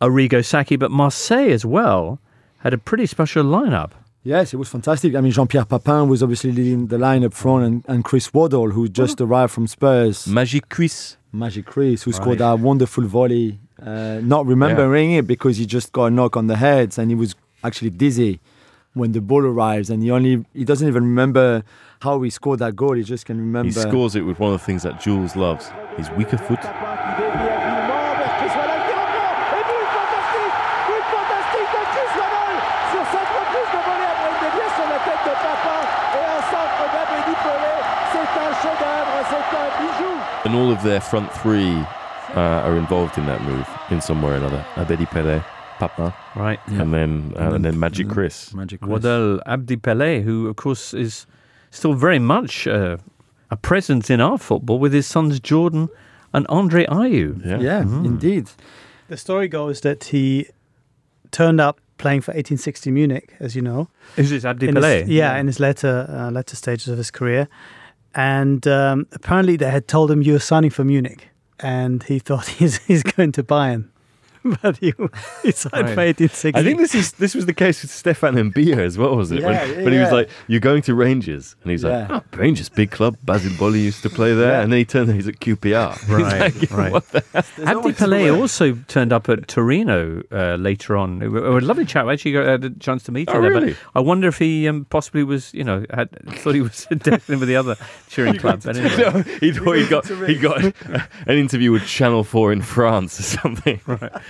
Arrigo Sacchi, but Marseille as well had a pretty special lineup. Yes, it was fantastic. I mean, Jean Pierre Papin was obviously leading the line up front, and, and Chris Waddle, who just arrived from Spurs. Magic Chris. Magic Chris, who scored Right. that wonderful volley, uh, not remembering it because he just got a knock on the head and he was actually dizzy when the ball arrives, and he only he doesn't even remember how he scored that goal. He just can remember. He scores it with one of the things that Jules loves. His weaker foot. And all of their front three uh, are involved in that move in some way or another. Abedi Pele, Papin, Right. and then uh, and then Magic Chris. Magic Chris. Waddle Abedi Pele, who, of course, is still very much uh, a presence in our football with his sons Jordan and Andre Ayew. Yeah. Yeah, Mm-hmm. indeed. The story goes that he turned up playing for 1860 Munich, as you know. Is this Abdi in his- Pelé? yeah, in his later uh, latter stages of his career, and um, apparently they had told him you were signing for Munich, and he thought [laughs] he's he's going to Bayern, [laughs] but he he signed for Right. 1860. I think this is this was the case with Stéphane Mbia as well, was it? Yeah, when, yeah, when he was like, "You're going to Rangers," and he's like, Yeah. "Oh, Rangers, big club. Basil Boli used to play there," Yeah. and then he turned, he's at QPR. [laughs] He's Right, like, right. What the Abedi Pelé also turned up at Torino uh, later on. It was a lovely chat. I actually got had a chance to meet him Oh, there. really? But I wonder if he um, possibly was, you know, had thought he was [laughs] dancing with the other cheering club. But anyway. No, he thought he got he got an interview with Channel Four in France or something.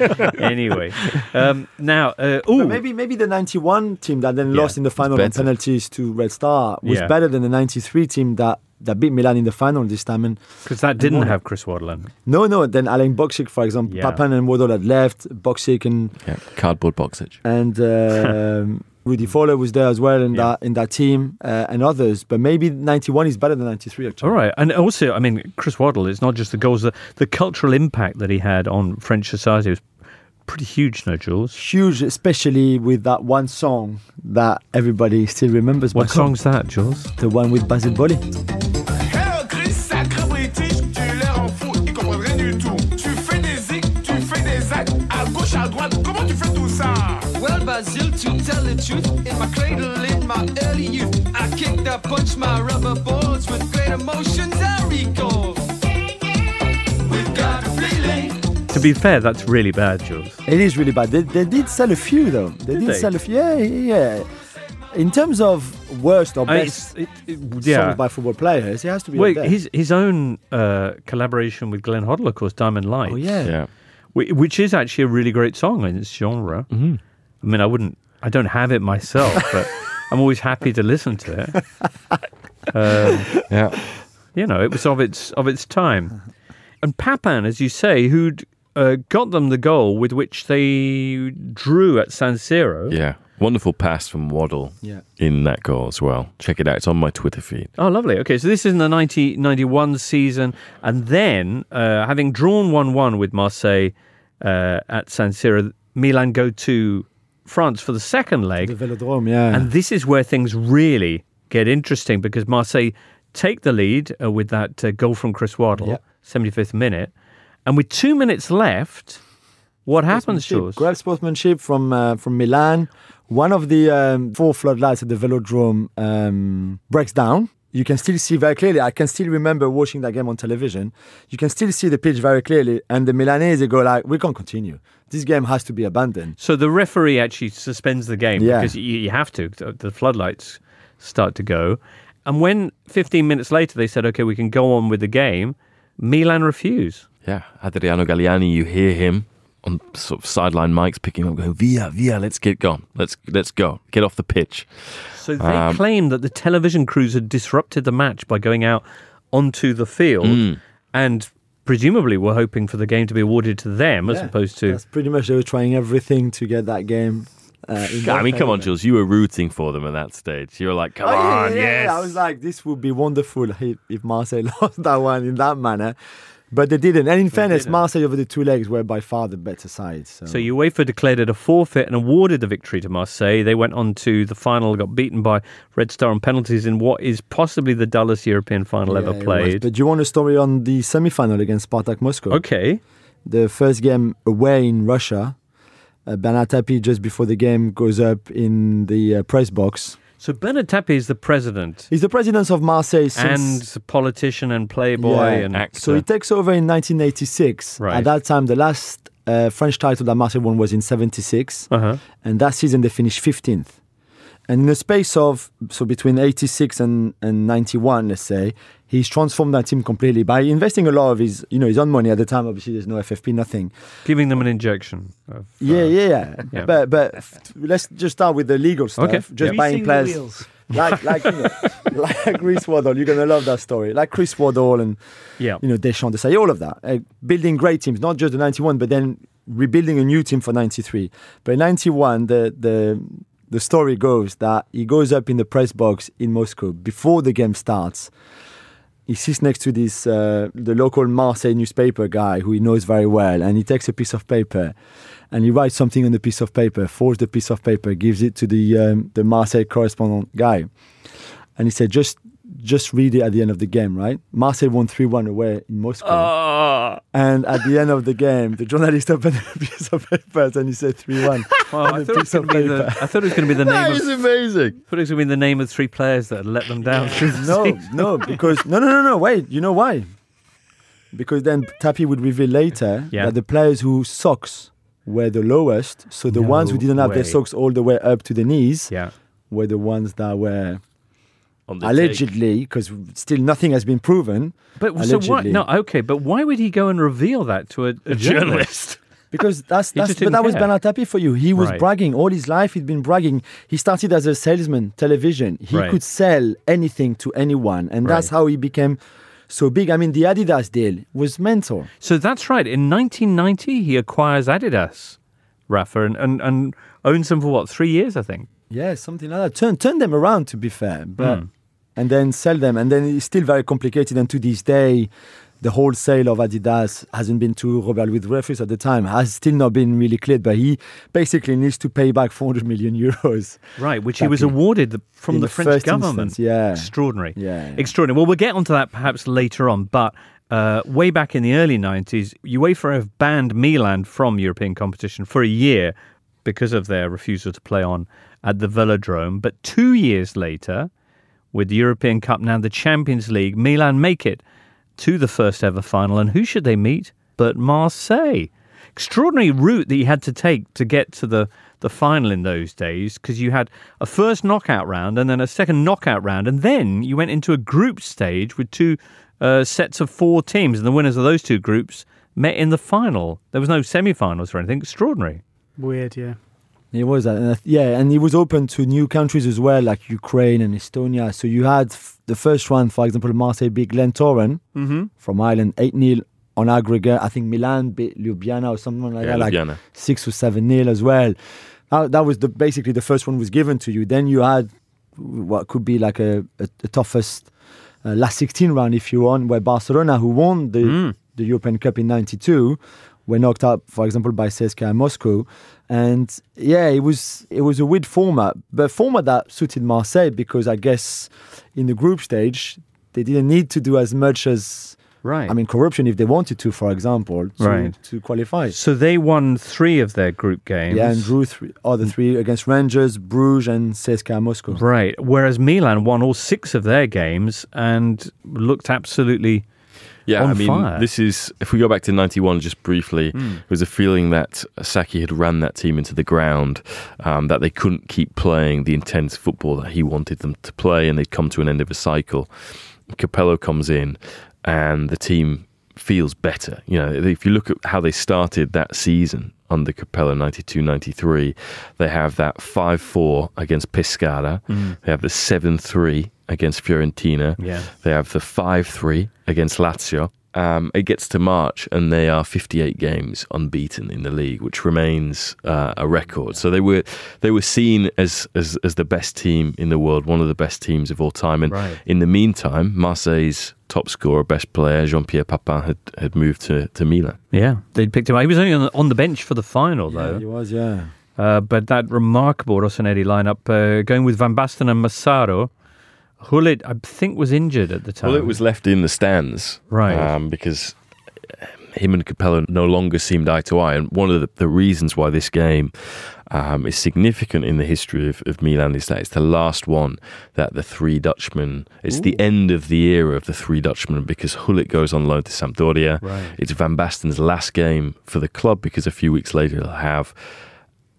[laughs] anyway, um, now, uh, ooh, maybe maybe the '91 team that then Yeah, lost in the final on penalties to Red Star was Yeah. better than the '93 team that that beat Milan in the final this time. And because that didn't won it. have Chris Waddle in. no, no, then Alain Boksic, for example, Yeah. Papin and Waddle had left. Boksic and Yeah, cardboard boxage. and um, [laughs] Rudy Voller was there as well in Yeah. that in that team uh, and others. But maybe '91 is better than '93 actually. All right, and also, I mean, Chris Waddle. It's not just the goals; the, the cultural impact that he had on French society was pretty huge. No, Jules. Huge, especially with that one song that everybody still remembers. What back home. song's that, Jules? The one with Basil Boli. Hey, Chris, sacré british, tu l'air en fou, ils comprennent rien du tout. Tu fais des zigs, tu fais des actes, à gauche, à droite, comment tu fais tout ça? Well, Basil, to tell the truth, in my cradle in my early youth, I kicked, I punched my rubber balls with great emotions I recall. Be fair, that's really bad, Jules. It is really bad. They, they did sell a few though. They Did did, they? sell a few. Yeah, yeah. yeah. In terms of worst or I mean, best it's- it- it- yeah. songs by football players, it has to be. Wait, his his own uh, collaboration with Glenn Hoddle, of course, Diamond Light. Oh yeah. Yeah. which is actually a really great song in its genre. Mm-hmm. I mean, I wouldn't, I don't have it myself, [laughs] but I'm always happy to listen to it. [laughs] Um, Yeah. you know, it was of its of its time. And Papin, as you say, who'd uh, got them the goal with which they drew at San Siro. Yeah. Wonderful pass from Waddle Yeah. in that goal as well. Check it out. It's on my Twitter feed. Oh, lovely. Okay, so this is in the 1991 season. And then, uh, having drawn 1 1 with Marseille uh, at San Siro, Milan go to France for the second leg. The leg. Velodrome, yeah. And this is where things really get interesting because Marseille take the lead uh, with that uh, goal from Chris Waddle, Yeah. 75th minute. And with two minutes left, what happens, Jules? Great sportsmanship from uh, from Milan. One of the um, four floodlights at the Velodrome um, breaks down. You can still see very clearly. I can still remember watching that game on television. You can still see the pitch very clearly, and the Milanese go like, "We can't continue. This game has to be abandoned." So the referee actually suspends the game Yeah. because you, you have to. The the floodlights start to go. And when 15 minutes later they said, okay, we can go on with the game, Milan refuse. Yeah. Adriano Galliani, you hear him on sort of sideline mics picking up, going, Via, Via, let's get gone. Let's let's go. Get off the pitch. So they Um, claimed that the television crews had disrupted the match by going out onto the field Mm. and presumably were hoping for the game to be awarded to them as Yeah, opposed to. That's pretty much they were trying everything to get that game. Uh, I their mean, come on. Jules. You were rooting for them at that stage. You were like, come Oh, yeah, on, yeah, yeah, yes. I was like, this would be wonderful if, if Marseille [laughs] lost that one in that manner. But they didn't. And in fairness, didn't. Marseille over the two legs were by far the better side. So, So UEFA declared it a forfeit and awarded the victory to Marseille. They went on to the final, got beaten by Red Star on penalties in what is possibly the dullest European final Yeah, ever played. But do you want a story on the semi final against Spartak Moscow? Okay. The first game away in Russia. Uh, Bernard Tapie, just before the game, goes up in the uh, press box. So Bernard Tapie is the president He's the president of Marseille since. and politician and playboy Yeah. and actor. So he takes over in 1986. Right. At that time, the last uh, French title that Marseille won was in 76. uh-huh. And that season, they finished 15th. And in the space of, so between 86 and, and 91, let's say, he's transformed that team completely by investing a lot of his, you know, his own money at the time. Obviously, there's no FFP, nothing. Giving them an injection. Of, Yeah, uh, yeah, yeah. yeah. But but f- let's just start with the legal stuff. Okay. Just Yeah. buying players like like you know, [laughs] like Chris Waddle. You're gonna love that story. Like Chris Waddle and Yeah. you know Deschamps, Desailly, all of that. Uh, building great teams, not just the 91, but then rebuilding a new team for 93. But in 91, the the the story goes that he goes up in the press box in Moscow before the game starts. he sits next to this uh, the local Marseille newspaper guy who he knows very well, and he takes a piece of paper and he writes something on the piece of paper, folds the piece of paper, gives it to the um, the Marseille correspondent guy, and he said, "Just just read it at the end of the game, right? Marseille won three one away in Moscow, Oh. and at the end of the game, the journalist [laughs] opened a piece of paper and he said three one. Well, [laughs] I, thought it was gonna be the, I thought it was going to be the name That of. is amazing. I thought it was going to be the name of three players that had let them down. no, no, because no, no, no, no. Wait, you know why? Because then Tapie would reveal later Yeah. that the players whose socks were the lowest, so the ones who didn't have their socks all the way up to the knees, Yeah. were the ones that were allegedly, because still nothing has been proven. But so why? No, okay, but why would he go and reveal that to a, a journalist? [laughs] Because that's that's but that was care. Bernard Tapie for you. He was Right. bragging all his life. He'd been bragging. He started as a salesman, television. He Right. could sell anything to anyone, and that's how he became so big. I mean, the Adidas deal was mental. So that's right. In 1990, he acquires Adidas, Rafa, and, and, and owns them for what, three years, I think? Yeah, something like that. Turn turn them around to be fair, but Hmm. And then sell them, and then it's still very complicated. And to this day, the wholesale of Adidas hasn't been to Robert Louis Dreyfus at the time. Has still not been really cleared, but he basically needs to pay back [laughs] 400 million euros. Right, which he was awarded the, from the, the French first government. instance, yeah. Extraordinary. Yeah, yeah. Extraordinary. Well, we'll get onto that perhaps later on, but uh, way back in the early 90s, UEFA have banned Milan from European competition for a year because of their refusal to play on at the Velodrome. But two years later, with the European Cup now the Champions League, Milan make it to the first ever final. And who should they meet but Marseille? Extraordinary route that you had to take to get to the, the final in those days because you had a first knockout round and then a second knockout round. And then you went into a group stage with two uh, sets of four teams. And the winners of those two groups met in the final. There was no semi finals or anything. Extraordinary. Weird, yeah. It was, uh, and I th- yeah, and it was open to new countries as well, like Ukraine and Estonia. So you had f- the first one, for example, Marseille beat Glentoran Mhm. from Ireland, 8 0 on aggregate. I think Milan beat Ljubljana or something like Yeah, that, like 6 or 7 0 as well. That, that was the basically the first one was given to you. Then you had what could be like a, a, a toughest uh, last 16 round, if you want, where Barcelona, who won the, Mm. the European Cup in 92, were knocked out, for example, by CSKA Moscow. And yeah, it was it was a weird format, but format that suited Marseille because I guess in the group stage they didn't need to do as much as Right. I mean corruption if they wanted to, for example, to, Right. to qualify. So they won three of their group games. Yeah, and drew three other three against Rangers, Bruges, and CSKA Moscow. Right. Whereas Milan won all six of their games and looked absolutely Yeah, I mean, fire. this is if we go back to '91 just briefly. Mm. It was a feeling that Sacchi had ran that team into the ground, um, that they couldn't keep playing the intense football that he wanted them to play, and they'd come to an end of a cycle. Capello comes in, and the team feels better. You know, if you look at how they started that season under Capello 92-93, they have that 5-4 against Pescara. Mm. They have the 7-3 against Fiorentina. Yeah. They have the 5 3 against Lazio. Um, it gets to March and they are 58 games unbeaten in the league, which remains uh, a record. So they were they were seen as, as as the best team in the world, one of the best teams of all time. And Right. in the meantime, Marseille's top scorer, best player, Jean Pierre Papin, had, had moved to, to Milan. Yeah, they'd picked him up. He was only on the, on the bench for the final, though. he was, yeah. Uh, but that remarkable Rossoneri lineup, uh, going with Van Basten and Massaro. Gullit, I think, was injured at the time. Well, it was left in the stands, Right. Um, because him and Capello no longer seemed eye to eye. And one of the, the reasons why this game um, is significant in the history of, of Milan is that it's the last one that the three Dutchmen. It's the end of the era of the three Dutchmen because Gullit goes on loan to Sampdoria. Right. It's Van Basten's last game for the club because a few weeks later he'll have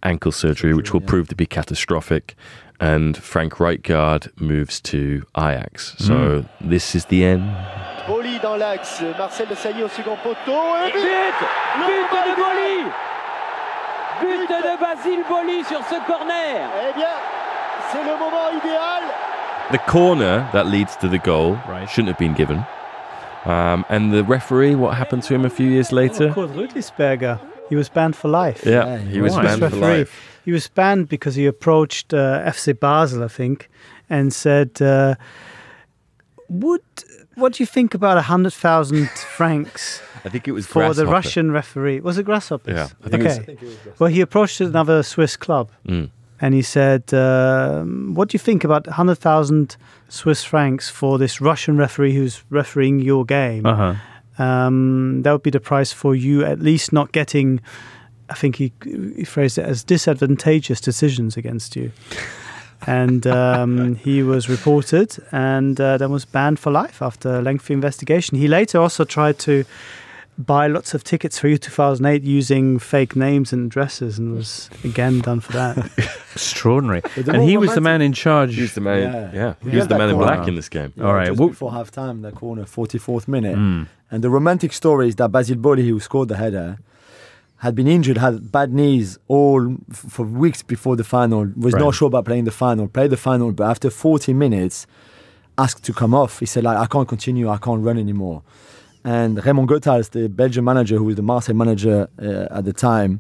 ankle surgery, which will prove to be catastrophic. And Frank Rijkaard moves to Ajax. So this is the end. Boli dans l'axe, Marcel Desailly au second poteau. Et But But de Boli But de Basile Boli sur ce corner Eh bien, c'est le moment idéal. The corner that leads to the goal shouldn't have been given. Um, and the referee, what happened to him a few years later? Kurt Röthlisberger. He was banned for life. Yeah, he was This banned for life. He was banned because he approached uh, FC Basel, I think, and said, uh, "Would what do you think about a hundred thousand [laughs] francs? I think it was for the Russian referee. Was it Grasshoppers? Yeah, I think okay. I think it was well, he approached another Swiss club, Mm. and he said, um, "What do you think about hundred thousand Swiss francs for this Russian referee who's refereeing your game? Uh-huh. Um, that would be the price for you at least not getting." I think he, he phrased it as disadvantageous decisions against you. and um, [laughs] he was reported and uh, then was banned for life after a lengthy investigation. He later also tried to buy lots of tickets for Euro 2008 using fake names and addresses and was again done for that. [laughs] Extraordinary. And he was the man in charge. He's the man. Yeah. Yeah, Yeah. he was the man in black in this game. Yeah, All right, Just well- before half time, the corner, 44th minute. Mm. And the romantic story is that Basil Boli, who scored the header, had been injured, had bad knees all f- for weeks before the final, was Right. not sure about playing the final, played the final, but after 40 minutes, asked to come off. He said, like, I can't continue, I can't run anymore. And Raymond Goethals, the Belgian manager, who was the Marseille manager uh, at the time,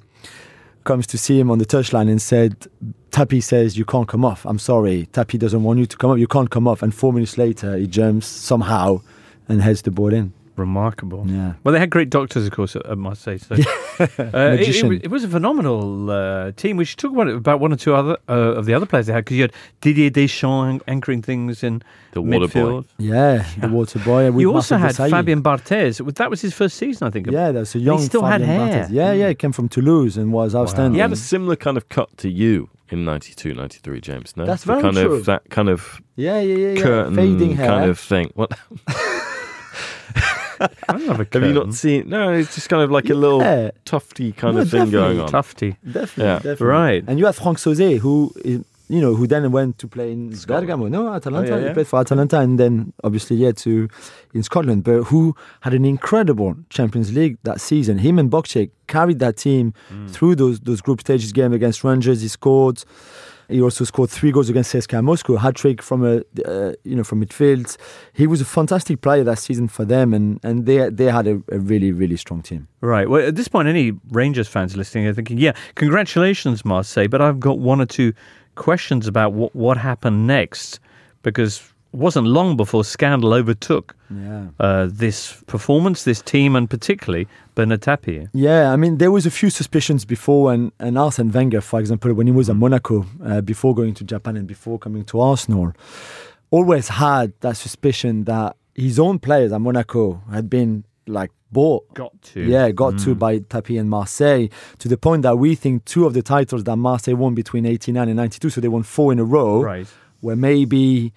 comes to see him on the touchline and said, Tapie says, you can't come off. I'm sorry. Tapie doesn't want you to come off. You can't come off. And four minutes later, he jumps somehow and heads the ball in. Remarkable. Yeah. Well, they had great doctors, of course, at, at Marseille. So. [laughs] Uh, it, it, Magician. it was a phenomenal uh, team. We should talk about it, about one or two other uh, of the other players they had because you had Didier Deschamps anchoring things in The water boy. midfield. Yeah, the water boy. with You also had Desailly. Fabien Barthez. That was his first season, I think. Yeah, that's a young He still Fabien had hair. Barthez. Yeah, yeah, he came from Toulouse and was outstanding. He had a similar kind of cut to you in 92, 93, James. No, That's The very kind true. Of, that kind of yeah, yeah, yeah, yeah. curtain Fading hair. kind of thing. What? [laughs] [laughs] I don't have a Have you not seen? No, it's just kind of like a little tufty kind No, of thing going on. Tufty. Definitely, Yeah. definitely. Right. And you have Franck Sauzée, who is, you know, who then went to play in Bergamo, no, Atalanta. Oh, yeah, He played for Atalanta and then obviously yeah to in Scotland, but who had an incredible Champions League that season. Him and Boksic carried that team Mm. through those those group stages game against Rangers. He scored. He also scored three goals against CSKA Moscow, hat trick from a uh, you know from midfield. He was a fantastic player that season for them, and and they they had a, a really really strong team. Right. Well, at this point, any Rangers fans listening are thinking, yeah, congratulations, Marseille, but I've got one or two questions about what, what happened next because wasn't long before scandal overtook Yeah. uh, this performance, this team, and particularly Bernard Tapie. Yeah, I mean, there was a few suspicions before, and, and Arsene Wenger, for example, when he was at Monaco, uh, before going to Japan and before coming to Arsenal, always had that suspicion that his own players at Monaco had been like bought. Got to. Yeah, got to Mm. by Tapie and Marseille to the point that we think two of the titles that Marseille won between 89 and 92, so they won four in a row, Right. were maybe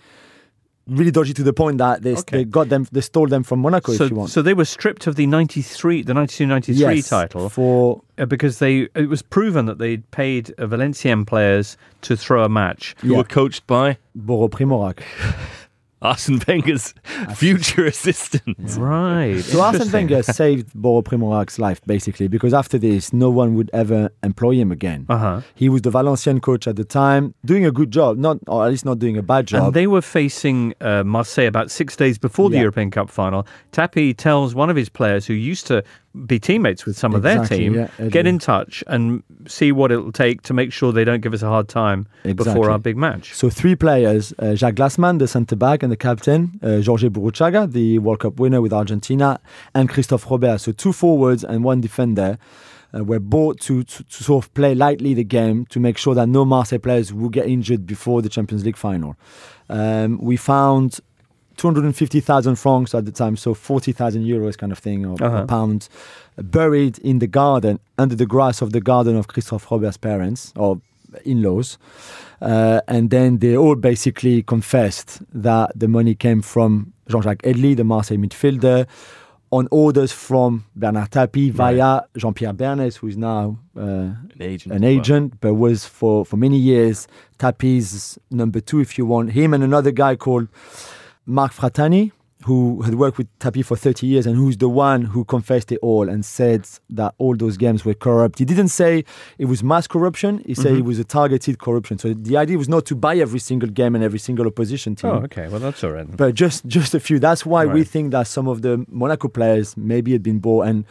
really dodgy to the point that they, Okay. they got them, they stole them from Monaco, if you So, want. so they were stripped of the 93, the 92-93 Yes, title for uh, because they it was proven that they'd paid uh, Valenciennes players to throw a match. Who were coached by Boro Primorac. [laughs] Arsene Wenger's future assistant. Right. So Arsene Interesting. Wenger saved Boro Primorac's life basically because after this, no one would ever employ him again. Uh-huh. He was the Valenciennes coach at the time, doing a good job, not or at least not doing a bad job. And they were facing uh, Marseille about six days before the Yeah. European Cup final. Tapie tells one of his players who used to be teammates with some of their team, yeah, get in touch and see what it'll take to make sure they don't give us a hard time Exactly. before our big match. So three players: uh, Jacques Glassman, the centre back and the captain; uh, Jorge Burruchaga, the World Cup winner with Argentina; and Christophe Robert. So two forwards and one defender. Uh, were bought to, to, to sort of play lightly the game to make sure that no Marseille players would get injured before the Champions League final. Um, we found 250,000 francs at the time, so 40,000 euros kind of thing, or, Uh-huh. pounds, buried in the garden, under the grass of the garden of Christophe Robert's parents, or in laws. Uh, and then they all basically confessed that the money came from Jean Jacques Eydelie, the Marseille midfielder, on orders from Bernard Tapie via Jean Pierre Bernes, who is now uh, An agent. an as well. agent, but was for, for many years Tapie's number two, if you want. Him and another guy called Marc Fratani, who had worked with Tapie for 30 years and who's the one who confessed it all and said that all those games were corrupt. He didn't say it was mass corruption, he said Mhm. it was a targeted corruption. So the idea was not to buy every single game and every single opposition team. Oh, okay. Well, that's all right. But just just a few. That's why we think that some of the Monaco players maybe had been bought. And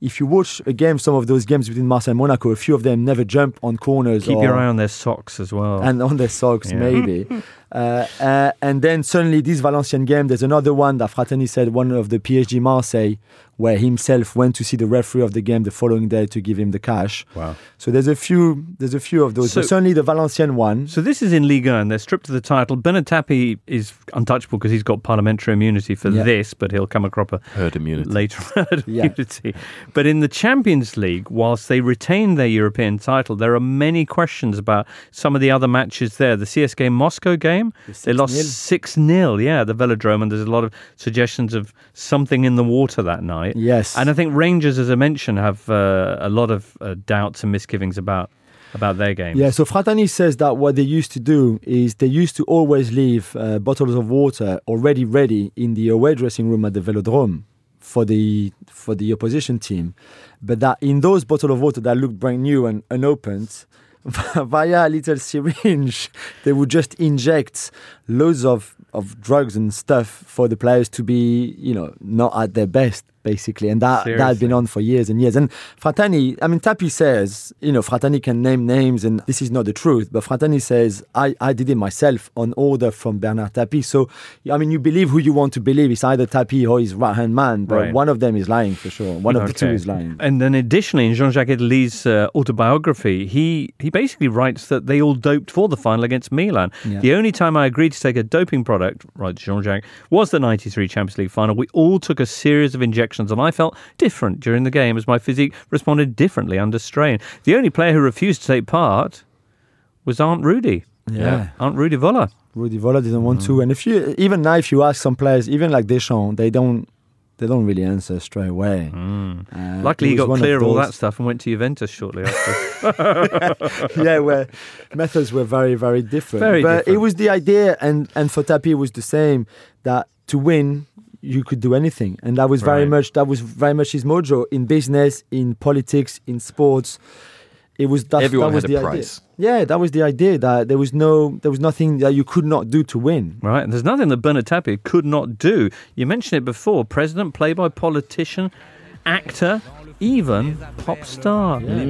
if you watch again some of those games between Marseille and Monaco, a few of them never jump on corners. Keep or, your eye on their socks as well. and on their socks, Yeah. maybe. [laughs] uh, uh, and then suddenly, this Valenciennes game, there's another one that Fratani said, one of the PSG Marseille, where himself went to see the referee of the game the following day to give him the cash. Wow. So there's a few, there's a few of those. So- but certainly the Valenciennes one. So this is in Liga and they're stripped of the title. Bernard Tapie is untouchable because he's got parliamentary immunity for Yeah. this, but he'll come across a cropper Herd immunity. later [laughs] herd Yeah. immunity. But in the Champions League, whilst they retain their European title, there are many questions about some of the other matches there. The CSK Moscow game, they lost 6-0. yeah, the Velodrome, and there's a lot of suggestions of something in the water that night. Yes. And I think Rangers, as I mentioned, have uh, a lot of uh, doubts and misgivings about about their game. Yeah, so Fratani says that what they used to do is they used to always leave uh, bottles of water already ready in the away dressing room at the Velodrome for the for the opposition team, but that in those bottles of water that looked brand new and unopened, [laughs] via a little syringe, they would just inject loads of of drugs and stuff for the players to be, you know, not at their best, basically. And that, that had been on for years and years. And Fratani, I mean, Tapie says, you know, Fratani can name names, and this is not the truth, but Fratani says, I, I did it myself on order from Bernard Tapie. So, I mean, you believe who you want to believe. It's either Tapie or his right hand man, but Right. one of them is lying for sure. One of the two is lying. And then additionally, in Jean-Jacques Eydelie's uh, autobiography, he, he basically writes that they all doped for the final against Milan. Yeah. The only time I agreed to take a doping product, writes Jean-Jacques, was the 93 Champions League final. We all took a series of injections and I felt different during the game as my physique responded differently under strain. The only player who refused to take part was Aunt Rudy. Yeah. Aunt Rudy Voller. Rudy Voller didn't want Mm. to. And if you, even now, if you ask some players, even like Deschamps, they don't, they don't really answer straight away. Uh, Luckily, he got one of clear of all that stuff and went to Juventus shortly after. [laughs] [laughs] yeah, where methods were very, very different. Very but different. it was the idea, and and for Tapie it was the same that to win you could do anything, and that was very Right. much that was very much his mojo in business, in politics, in sports. It was that, Everyone that was had a the price. idea. Yeah, that was the idea that there was no there was nothing that you could not do to win. Right, and there's nothing that Bernard Tapie could not do. You mentioned it before: president, playboy, politician, actor, even pop star. Le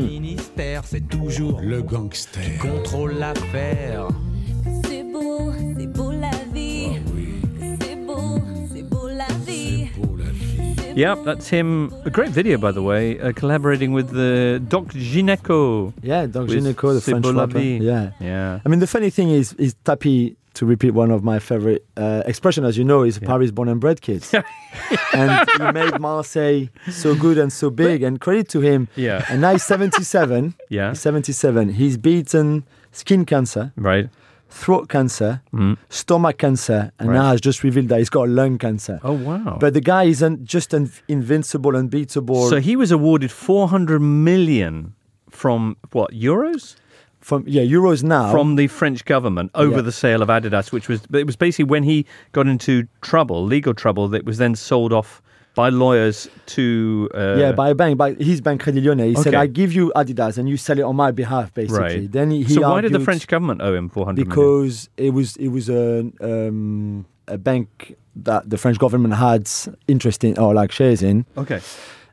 Yep, that's him. A great video, by the way, uh, collaborating with the Doc Gynéco. Yeah, Doc Gynéco, the C'est French rapper. Yeah, Yeah. I mean, the funny thing is, is Tapie, to repeat one of my favorite uh, expression, as you know, is a Paris born and bred kid. [laughs] and he made Marseille so good and so big, and credit to him. Yeah. And now he's 77. [laughs] Yeah. He's 77. He's beaten skin cancer, Right. Throat cancer, Mm. stomach cancer, and Right. now has just revealed that he's got lung cancer. Oh wow. But the guy isn't just un- invincible, unbeatable. so he was awarded 400 million from what euros from yeah, Euros now. from the French government over Yeah. the sale of Adidas, which was it was basically when he got into trouble, legal trouble, that was then sold off by lawyers to uh, yeah, by a bank, by his bank Credit Lyonnais. He said, "I give you Adidas, and you sell it on my behalf." Basically, right. then he, he so why did the French government owe him 400 million? because it was it was a um, a bank that the French government had interest in or like shares in. Okay.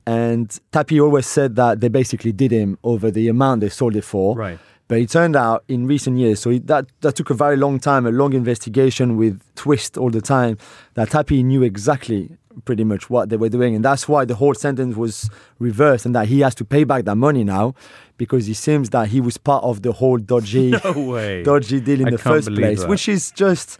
And Tapie always said that they basically did him over the amount they sold it for. Right. But it turned out in recent years, so it, that that took a very long time, a long investigation with twist all the time. That Tapie knew exactly pretty much what they were doing, and that's why the whole sentence was reversed, and that he has to pay back that money now, because it seems that he was part of the whole dodgy, [laughs] No dodgy deal in I the first place, that. which is just.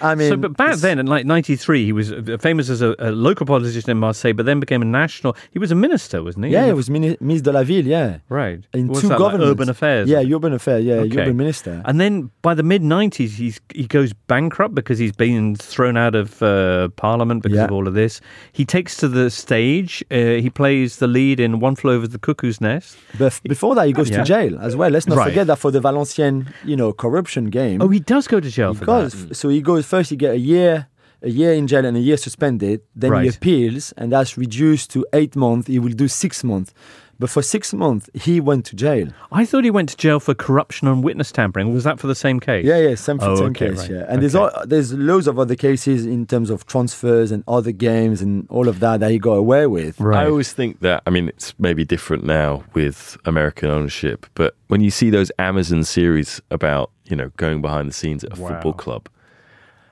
I mean, so, but back it's- then, in like '93, he was famous as a, a local politician in Marseille, but then became a national. He was a minister, wasn't he? yeah, he was mini- ministre de la ville, yeah, right. in What's two that, like governments, urban affairs. yeah, urban affairs, yeah, Okay. urban minister. And then by the mid '90s, he's he goes bankrupt because he's been thrown out of uh, Parliament because Yeah. of all of this. He takes to the stage. Uh, he plays the lead in One Flew Over the Cuckoo's Nest. But before that, he goes Yeah. to jail as well. Let's not Right. forget that for the Valenciennes, you know, corruption game. Oh, he does go to jail he for goes. that. So he goes first. He get a year, a year in jail and a year suspended. Then he appeals, and that's reduced to eight months. He will do six months. But for six months, he went to jail. I thought he went to jail for corruption and witness tampering. Was that for the same case? Yeah, yeah, same, Oh, same okay, case. right. Yeah, and there's all, there's loads of other cases in terms of transfers and other games and all of that that he got away with. I always think that, I mean, it's maybe different now with American ownership, but when you see those Amazon series about, you know, going behind the scenes at a football club,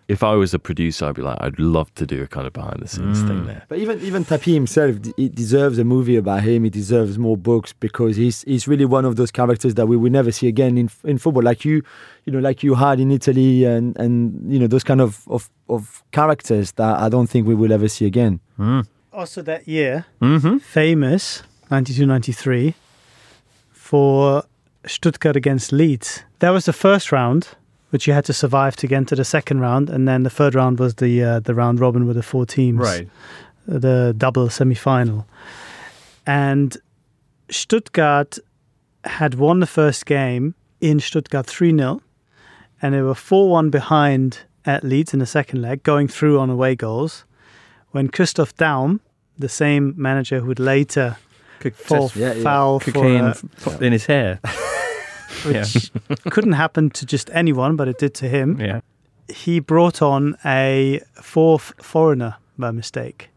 if I was a producer, I'd be like, I'd love to do a kind of behind the scenes Mm. thing there. But even even Tapie himself, d- he deserves a movie about him. He deserves more books because he's he's really one of those characters that we will never see again in in football. Like you, you know, like you had in Italy, and and you know those kind of of, of characters that I don't think we will ever see again. Also that year, Mm-hmm. famous 92-93 for Stuttgart against Leeds. That was the first round, which you had to survive to get into the second round, and then the third round was the uh, the round robin with the four teams, Right. The double semi-final, and Stuttgart had won the first game in Stuttgart three 0 and they were four one behind at Leeds in the second leg, going through on away goals. When Christoph Daum, the same manager who would later fall Yeah, yeah. foul for uh, in his hair. [laughs] [laughs] which couldn't happen to just anyone, but it did to him. Yeah. He brought on a fourth foreigner by mistake.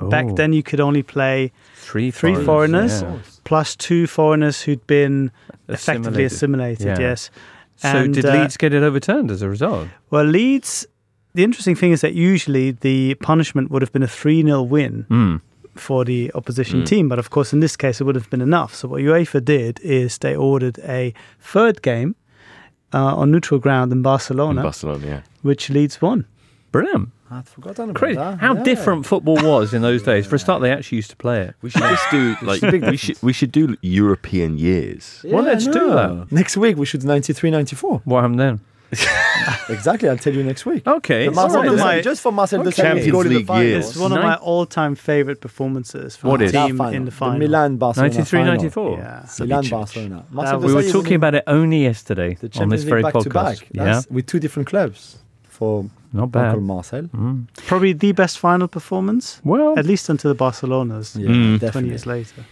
Back Oh. then, you could only play Three three foreigners, foreigners, yeah. plus two foreigners who'd been effectively Assimilated. assimilated. Yeah. Yes. So And, did uh, Leeds get it overturned as a result? Well, Leeds. The interesting thing is that usually the punishment would have been a 3 0 win Mm. For the opposition Mm. team. But of course, in this case, it would have been enough. So, what UEFA did is they ordered a third game uh, on neutral ground in Barcelona, In Barcelona, yeah. which Leeds won. Brilliant. I'd forgotten about Crazy. that. How Yeah. different football was in those days. For a start, they actually used to play it. We should just do [laughs] like we should we should do European years. Well, let's do that. Next week we should 93 94. What happened then? [laughs] exactly, I'll tell you next week. Okay. The Marcel one of my- just for Marcel Okay. Desailly Champions go to League final. years. It's one of my all-time favorite performances for What a is? team That in the final. The Milan Barcelona. 93 94. Yeah. Milan Barcelona. Marcel We were talking about it only yesterday the on this very back podcast. to back. Yeah, That's- with two different clubs for not Uncle bad. Marcel. Mm. Probably the best final performance, Well, at least until the Barcelona's Yeah, Mm. 20 years later.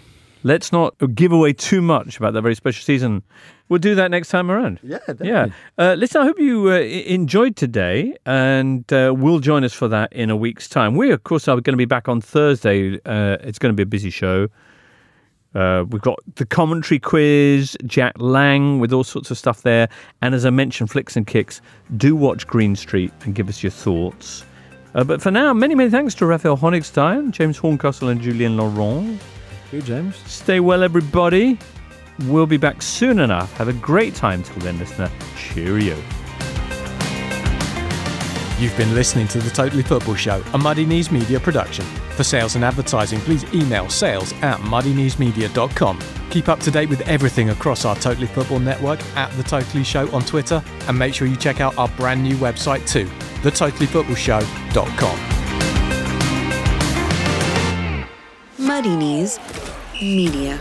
let's not give away too much about that very special season. We'll do that next time around. Yeah, definitely. Yeah. Uh, listen, I hope you uh, enjoyed today and uh, will join us for that in a week's time. We, of course, are going to be back on Thursday. Uh, it's going to be a busy show. Uh, we've got the commentary quiz, Jack Lang with all sorts of stuff there. And as I mentioned, Flicks and Kicks, do watch Green Street and give us your thoughts. Uh, but for now, many, many thanks to Raphael Honigstein, James Horncastle, and Julien Laurens. You, James. Stay well, everybody. We'll be back soon enough. Have a great time till then, listener. Cheerio. You've been listening to The Totally Football Show, a Muddy Knees Media production. For sales and advertising, please email sales at muddykneesmedia.com. Keep up to date with everything across our Totally Football network at The Totally Show on Twitter, and make sure you check out our brand new website too, thetotallyfootballshow.com. Muddy Knees Media.